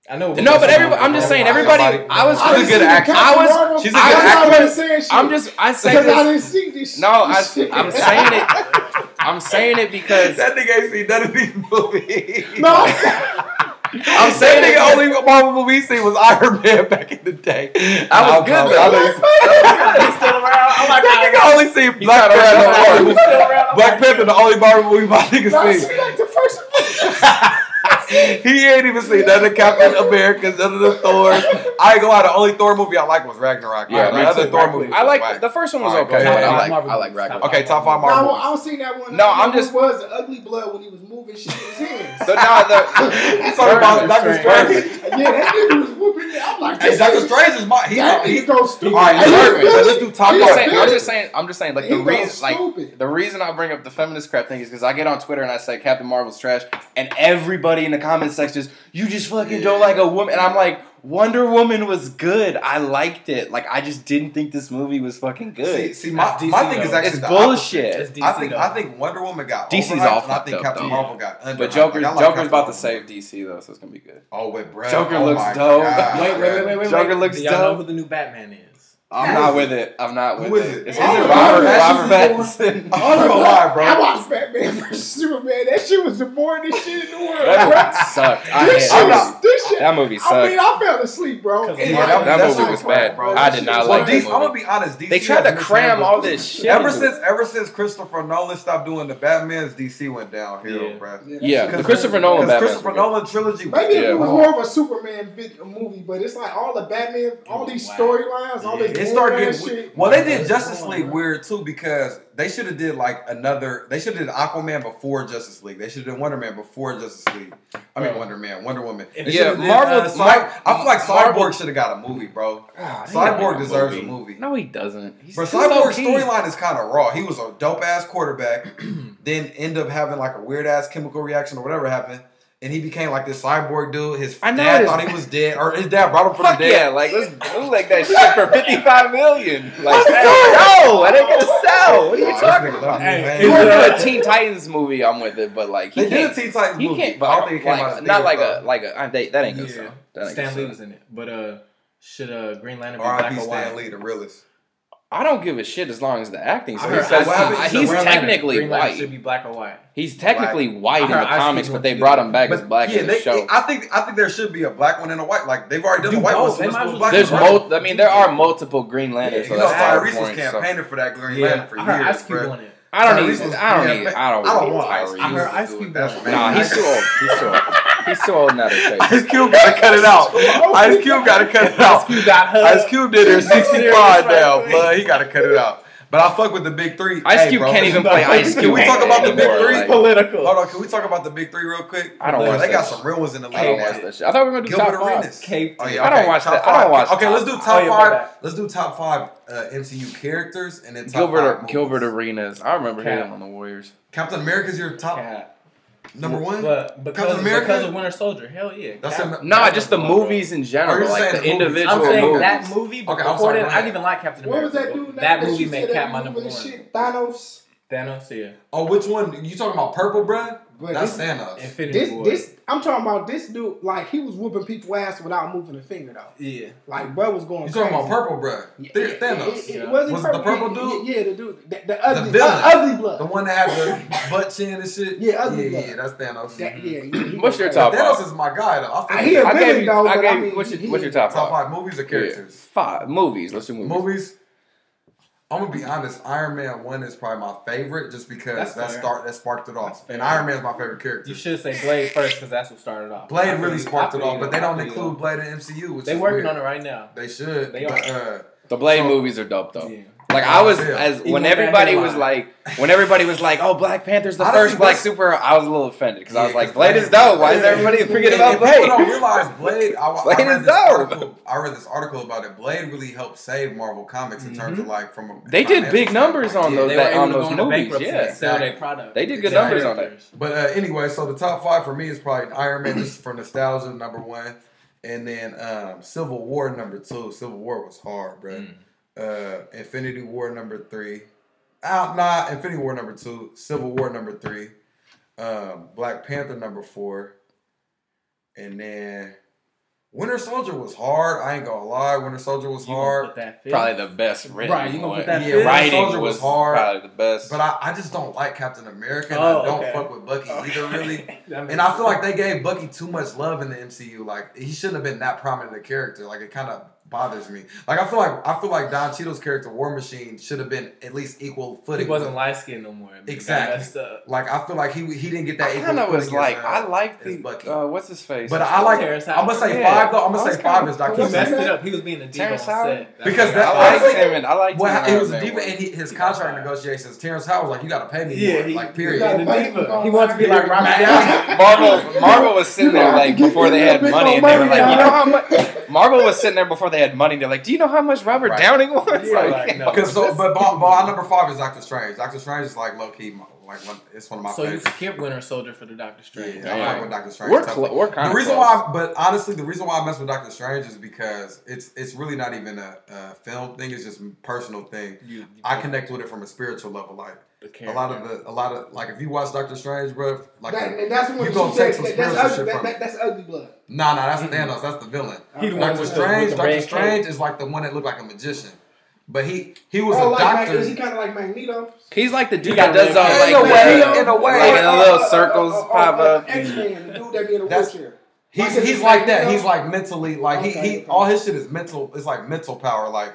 I know. No, but everybody. I'm just saying. Everybody. I was. She's a good actor. I was. She's a good actress. I'm just. I say because this. I didn't see this. No, I, I'm saying it. I'm saying it because that nigga ain't seen none of these movies. No. I'm saying the only Marvel movie seen was Iron Man back in the day. I was good though. I know he's still around. Oh my god, nigga only seen Black Panther. Black Panther, the only Marvel movie my nigga seen. Like the first. he ain't even seen none of Captain America's, none of the Thors. I ain't gonna lie, the only Thor movie I like was Ragnarok. Yeah, the Thor movie. I like the first one was okay. okay. I, like, I like Ragnarok. Okay, top five Marvel. No, I don't see that one. No, I am just was the ugly blood when he was moving shit in his hands. So now the talking about Doctor Strange. Yeah, that nigga was whooping. I'm like, hey, Doctor Strange is my. He, he, goes stupid. All right, let's do top five. I'm just saying. I'm just saying. Like the reason, like the reason I bring up the feminist crap thing is because I get on Twitter and I say Captain Marvel's trash, and everybody in the comment sections, you just fucking yeah. don't like a woman. And I'm like, Wonder Woman was good. I liked it. Like I just didn't think this movie was fucking good. See, see my, DC, my thing though. is actually it's bullshit. It's DC, I think. I think Wonder Woman got DC's off. I think Captain though. Marvel got under. But Joker like Joker's about Marvel. to save DC though, so it's gonna be good. Oh wait, bro. Joker oh looks dope. God, wait, wait, wait, wait, wait. Joker looks Do y'all dope. Know who the new Batman is? I'm not with it. I'm not with Who is it. it? Is either Robert, Robert Pattinson? I don't know why, bro. I watched Batman vs Superman. That shit was the boring shit in the world. that movie sucked. I this, shit was, this shit, that movie sucked. I mean, I fell asleep, bro. Yeah, that, that, movie was bad, bro. I did not like. it. I'm gonna be honest. DC they tried to cram all this shit. Ever since, ever since Christopher Nolan stopped doing the Batman's, DC went downhill, yeah. bro. Yeah, yeah. the Christopher Nolan, Batman Christopher Nolan trilogy. Maybe it was more of a Superman movie, but it's like all the Batman, all these storylines, all these it started getting shit. well. They did Justice League weird too because they should have did like another. They should have did Aquaman before Justice League. They should have done Wonder Man before Justice League. I mean. Wonder Man, Wonder Woman. yeah, Marvel. Did, uh, Cy- Mar- I feel like Cyborg should have got a movie, bro. Cyborg deserves a movie. a movie. No, he doesn't. But Cyborg's storyline is kind of raw. He was a dope ass quarterback, then end up having like a weird ass chemical reaction or whatever happened and he became like this cyborg dude. His I dad thought he was dead, or his dad brought him from Fuck the dead. Yeah, like let's do like that shit for fifty five million. Like, no, I didn't get a sell. What are you talking about? Hey, you want to do a uh, Teen Titans movie? I'm with it, but like he they did a Teen Titans movie, can't, but I don't think it came like, out. Not like a like a I, they, that ain't good. Yeah. Stan Lee was in it, but uh, should uh Green Lantern be R. black R. or white? Stan Lee, the realest. I don't give a shit as long as the acting. So he's, says, he's, he's technically white. Should be black or white. He's technically white, white in the comics, but they brought him back but as black yeah, in the they, show. I think I think there should be a black one and a white. Like they've already done Dude, white one. So there's mul- I mean, there are multiple Green Lanterns. Yeah, so you know, Tyrese was campaigning so. for that Green yeah, Lantern for I years. I don't Tyrese need. Was, I don't yeah, need. I don't, I don't want Tyrese. I heard Ice Cube. That's nah, he's too old. He's too old. He's too old now to say. Ice Cube gotta cut it out. Ice Cube gotta cut it out. Ice Cube got her. Ice Cube did her sixty-five now, but he gotta cut it out. But I fuck with the big three. Ice Cube hey, can't even play Ice Cube. Can we talk about the big three? Political. Hold on, can we talk about the big three real quick? I don't watch. They got some real ones in the league. I don't watch that shit. I thought we were gonna do top five. K- oh, I don't watch that. I don't watch. Okay, let's do oh, top five. Let's do top five uh, MCU characters and then top Gilbert five Gilbert Arenas. I remember Cap. him on the Warriors. Captain America's your top. Cap. Number one, but because, Captain America? because of Winter Soldier, hell yeah. That's Cap- a, no, just the movies in general, like the, individual. I'm saying movies. that movie. Okay, I'm sorry, that, I didn't even like Captain America. What was that dude? That, that movie made Cap my number one. Shit, Thanos. Thanos, yeah. Oh, which one? You talking about Purple, bruh? But That's this, Thanos. Infinity this, War. this, I'm talking about this dude. Like he was whooping people ass without moving a finger though. Yeah. Like bro was going. You talking about purple bro? Yeah, Thanos. It, it, it yeah. wasn't was purple. the purple dude. Yeah, yeah the dude, the, the ugly, the villain. Uh, ugly blood, the one that had the butt chin and shit. Yeah, ugly yeah, blood. Yeah, that's Thanos. That, yeah. what's your top? Thanos is my guy though. I, I hear a gave you, though, I gave I mean, what's your, what's your top? Top five movies or characters? Five movies. Let's do movies. Movies. I'm gonna be honest. Iron Man One is probably my favorite, just because that's that start that sparked it off. And Iron Man is my favorite character. You should say Blade first, because that's what started off. Blade really sparked it off, but they don't include Blade in MCU. Which they working weird. on it right now. They should. They are. Uh, the Blade so, movies are dope though. Yeah. Like I was as Even when everybody was like when everybody was like, "Oh, Black Panther's the first black Super I was a little offended because I was like, "Blade is dope. Why is everybody forget about Blade?" People don't realize Blade. I, Blade I read is this dope. Article, I read this article about it. Blade really helped save Marvel Comics in terms mm-hmm. of like from a they did big numbers on those yeah, on those movies. Yeah, sell their product. They did good numbers on that. But uh, anyway, so the top five for me is probably Iron Man just for nostalgia number one. And then um, Civil War number two. Civil War was hard, bro. Mm uh, Infinity War number three. Out nah, Infinity War number two, Civil War number three, um, Black Panther number four, and then Winter Soldier was hard. I ain't gonna lie, Winter Soldier was you hard. Probably the best written. Right, you gonna put that yeah, fifth? writing Soldier was, was, hard. Probably the best. But I, I just don't like Captain America. Oh, I don't okay. fuck with Bucky okay. either, really. and I feel like they gave Bucky too much love in the MCU. Like he shouldn't have been that prominent a character. Like it kind of bothers me. Like I feel like I feel like Don Cheadle's character War Machine should have been at least equal footing. He wasn't light skinned no more. I mean, exactly. Like I feel like he he didn't get that. I kind of was like I uh, like the uh, what's his face, but I like I'm gonna say yeah. five though. I'm gonna say five is Don. He messed it up. He was being a diva because that's that, I like him I like well, it was a diva and he, his contract negotiations. Terrence Howard was like, you gotta pay me. Yeah, more. He, like period. He, wants to be like Robert Marvel Marvel was sitting there like before they had money and they were like, you know how much. Marvel was sitting there before they had money. They're like, "Do you know how much Robert right. Downing was?" Yeah, like, no. so, but ball, ball, number five is Doctor Strange. Doctor Strange is like low key. Like one, it's one of my. So favorites. you skip Winter Soldier for the Doctor Strange. Yeah, yeah. I with Doctor Strange. We're, cl- we're kind the reason close. why, I, but honestly, the reason why I mess with Doctor Strange is because it's it's really not even a, a film thing. It's just personal thing. You, you I connect with it from a spiritual level, like a lot of the, a lot of like if you watch Doctor Strange, bro, like that, and that's when you gonna take some that, that's, ugly, that, that's ugly blood. Nah, nah, that's mm-hmm. Thanos. That's the villain. Doctor Strange, Doctor Strange is like the one that looked like a magician. But he he was oh, a like doctor. Mag- is he kind of like Magneto? He's like the dude that does all like in a way, in a way, like in a uh, uh, little uh, circles pop up. X Man, the dude that be in a wheelchair. He's, he's like that. He's like mentally like he, he all his shit is mental. It's like mental power. Like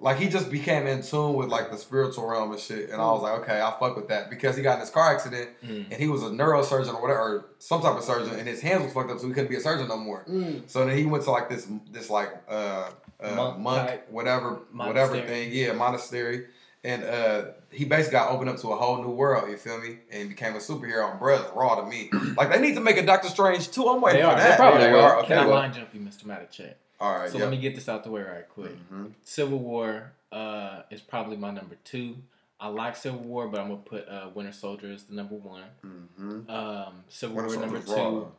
like he just became in tune with like the spiritual realm and shit. And mm. I hmm. was like, okay, I fuck with that because he got in this car accident mm. and he was a neurosurgeon or whatever, or some type of surgeon, and his hands was fucked up, so he couldn't be a surgeon no more. Mm. So then he went to like this this like uh, uh monk, monk whatever whatever thing, yeah, monastery. And uh, he basically got opened up to a whole new world. You feel me? And became a superhero. Bruh, raw to me. like they need to make a Doctor Strange too. I'm waiting they for are. that. They probably they are. Okay, Can I well, line jump you, Mister Matic? Check. All right. So yep. let me get this out the way right quick. Mm-hmm. Civil War uh, is probably my number two. I like Civil War, but I'm gonna put uh, Winter Soldier as the number one. Mm-hmm. Um, Civil Winter War number two.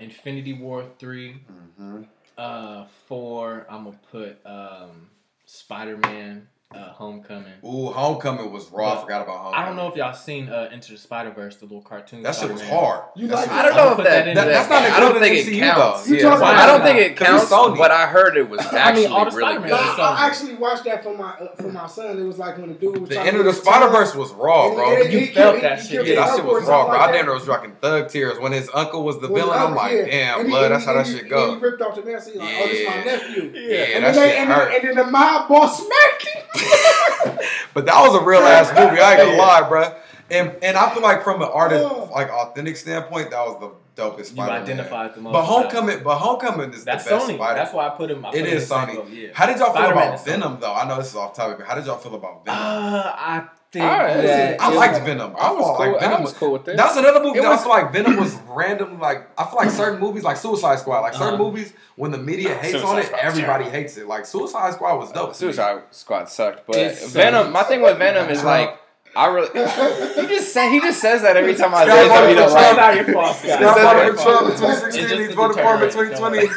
Infinity War 3 mm-hmm. Uh, four. I'm gonna put um, Spider Man uh, Homecoming. Ooh, Homecoming was raw. But I forgot about Homecoming. I don't know if y'all seen uh, Into the Spider Verse, the little cartoon. That shit was hard. You like I don't know if that, that, that, that's not. I don't think it counts. Yeah. I don't think it counts. But I heard it was actually I mean, all the really good. I, actually watched that for my uh, for my son. It was like when the dude was the end of the Spider Verse was raw, bro. You felt that shit. Yeah, that shit was raw, bro. I damn was rocking thug tears when his uncle was the villain. I'm like, damn, blood. That's how that shit go. Ripped off the mask. Like, oh, this my nephew. Yeah, and then the mob boss smacked him. but that was a real ass movie. I ain't gonna lie, bro. And and I feel like from an artist oh. like authentic standpoint, that was the dopest. You Spider-Man. identified the most. But Homecoming, but Homecoming is That's the best Sony. Spider. That's why I put him. I put it him is Sony. Yeah. How did y'all Spider-Man feel about Venom Sony. though? I know this is off topic, but how did y'all feel about Venom? Uh, I Right. That I liked Venom. I, was cool. Like Venom was cool with that. That's another movie. It that was, I feel like Venom was random. Like I feel like certain movies, like Suicide Squad, like certain movies, when the media hates Suicide on it, everybody terrible. hates it. Like Suicide Squad was dope. Uh, Suicide Squad sucked, but it's Venom. So my thing with Venom is like. I really. he just say he just says that every time I say something. Like. Scott voted for Trump in 2016. For him in 2020.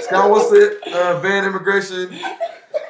Scott what's it. Uh, ban immigration.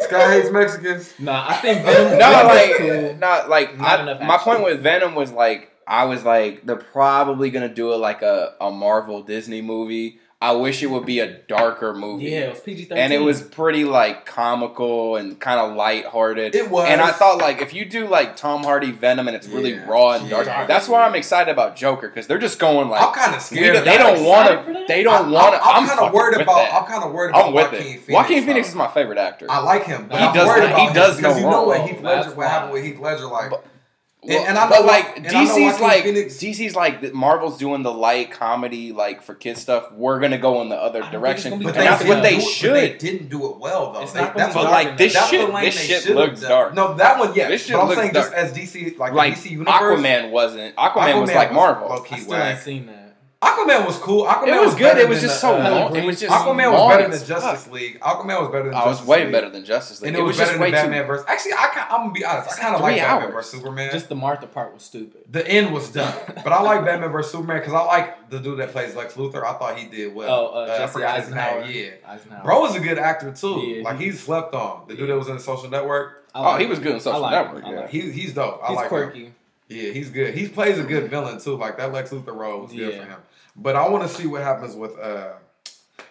Sky hates Mexicans. Nah, I think Venom. no, like, cool. not like not I, enough. My action. point with Venom was like, I was like, they're probably gonna do it like a, a Marvel Disney movie I wish it would be a darker movie. Yeah, it was PG thirteen, and it was pretty like comical and kind of lighthearted. It was, and I thought like if you do like Tom Hardy Venom and it's really yeah. raw and dark, yeah. that's why I'm excited about Joker because they're just going like I'm kind of scared. They don't want to. They don't want to. I'm, I'm, I'm kind of worried about. I'm kind of worried about I'm with Joaquin it. Phoenix. Joaquin Phoenix is my favorite actor. I like him, but he I'm does. He does no wrong. Know what Heath Ledger? What happened with Heath Ledger? Like and, and, I know like and DC's like Phoenix, DC's like Marvel's doing the light comedy like for kids stuff. We're gonna go in the other direction, and that's what they should. They didn't do it well though. It's they, not that's but like this shit, this shit looks dark. No, that one yeah. This shit but I'm looks saying dark. as DC like, like DC universe. Aquaman wasn't. Aquaman, Aquaman was like Marvel. I still ain't seen that. Aquaman was cool. Aquaman it was, was good. It was just the, so uh, long. It was just Aquaman was better than Justice fuck. League. Aquaman was better than. I was Justice way League. better than Justice League. And it, was, it was better than Batman too... versus. Actually, I am gonna be honest. It's I kind of like Batman versus Superman. Just the Martha part was stupid. The end was dumb, but I like Batman versus Superman because I like the dude that plays Lex Luthor. I thought he did well. Oh, uh, uh, Eisenhower. Eisenhower. Yeah, Eisenhower. bro is a good actor too. Yeah, like he, slept on the dude that was in the Social Network. oh, he was good in Social Network. Yeah, he's dope. He's quirky. Yeah, he's good. He plays a good mm-hmm. villain too. Like that Lex Luthor role was good for him. But I want to see what happens with uh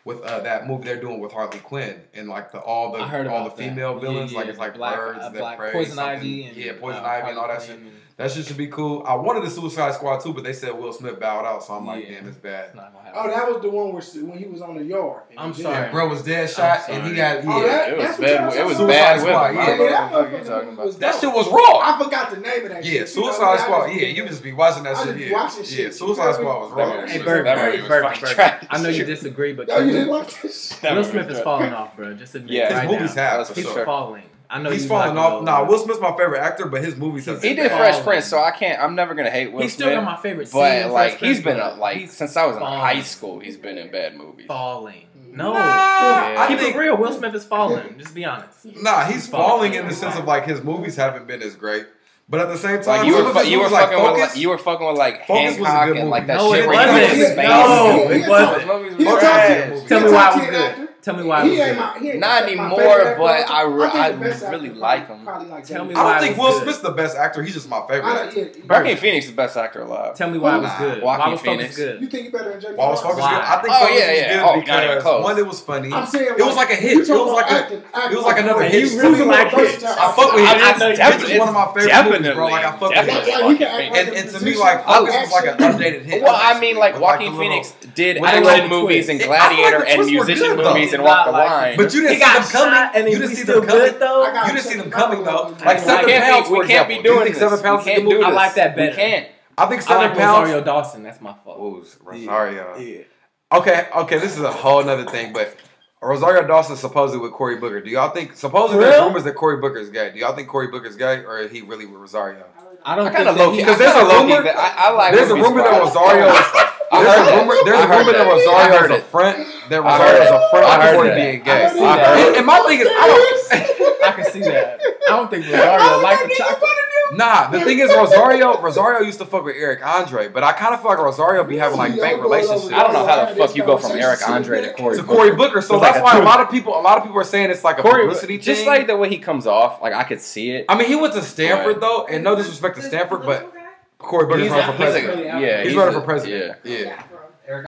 with uh, that movie they're doing with Harley Quinn and like the all the all the female that. villains, yeah, yeah. like it's like Black, birds uh, that Black, prey, poison ivy, and, yeah, poison uh, ivy and all that shit. And... That shit should be cool. I wanted the Suicide Squad too, but they said Will Smith bowed out, so I'm like, yeah. damn, it's bad. It's oh, that was the one where when he was on the yard. I'm sorry, bro was dead shot, and he had. Oh, yeah, oh, that, it was bad. It was bad. Squad. Yeah, yeah, that, that shit was raw. I forgot the name of that. Yeah, shit. Suicide Squad. Yeah, you just be watching that shit. Yeah, shit. Yeah, Suicide Squad was raw. Hey, Bird, I know you disagree, but oh, Will Smith is falling off, bro. Just admit. Yeah, his movies have. He's falling. I know he's falling off. Nah, Will Smith's my favorite actor, but his movies. He did Fresh Prince, so I can't. I'm never gonna hate Will. He's still in my favorite. But like, he's been like since I was in high school, he's been in bad movies. Falling. No, nah, yeah. keep think, it real. Will Smith is falling. Just be honest. Nah, he's falling, falling in the sense of like his movies haven't been as great. But at the same time, like you were, fu- you were fucking with like, you were fucking with like Focus Hancock and like that no, shit. It where wasn't. No, it wasn't. Tell me why it was good. Tell me why. He ain't my, he ain't not anymore, but I, re- I, I really like him. Like Tell me why. I don't think Will good. Smith's the best actor. He's just my favorite. I, yeah, Phoenix is the best actor alive. Tell me why nah. it was good. Joaquin Phoenix. was good. You think you better than Jamie? Why was Focus good? I think oh, Focus yeah, yeah. was good oh, because not one, it was funny. I'm saying it was like a hit. It was like a. It was like another hit. You really like it? I fuck with him. Definitely one of my favorite movies, bro. Like I fuck with him. And to me, like Focus oh, was like an updated hit. Well, I mean, like Joaquin Phoenix did animated movies and Gladiator and musician movies and walk the like, line. But you didn't he see them coming. And you didn't see them coming though. You didn't see them coming though. Like seven pounds, we can't be doing this. Seven can't do I like that better. We can't. I think seven pounds. Rosario Dawson. That's my fault. Who's Rosario? Yeah. Okay. Okay. This is a whole other thing, but. Rosario Dawson supposedly with Cory Booker. Do y'all think supposedly there's rumors that Cory Booker's gay? Do y'all think Cory Booker's gay or is he really with Rosario? I don't I kind of low because there's a rumor that I, I like. There's a rumor that Rosario is I there's heard a rumor, there's I a rumor that, that Rosario is a front. That Rosario is a front before heard being gay. I heard and my thing is, I don't. I can see that. I don't think Rosario like the chocolate. Nah, the thing is Rosario Rosario used to fuck with Eric Andre, but I kind of feel like Rosario be having like fake relationships. I don't know how the fuck you go from Eric Andre to Cory to Cory Booker. So that's like why a, a lot of people a lot of people are saying it's like a Corey, publicity just thing. Just like the way he comes off, like I could see it. I mean, he went to Stanford though, and no disrespect to Stanford, but there. He's he's running a- for president. Yeah. Yeah. Yeah, for real.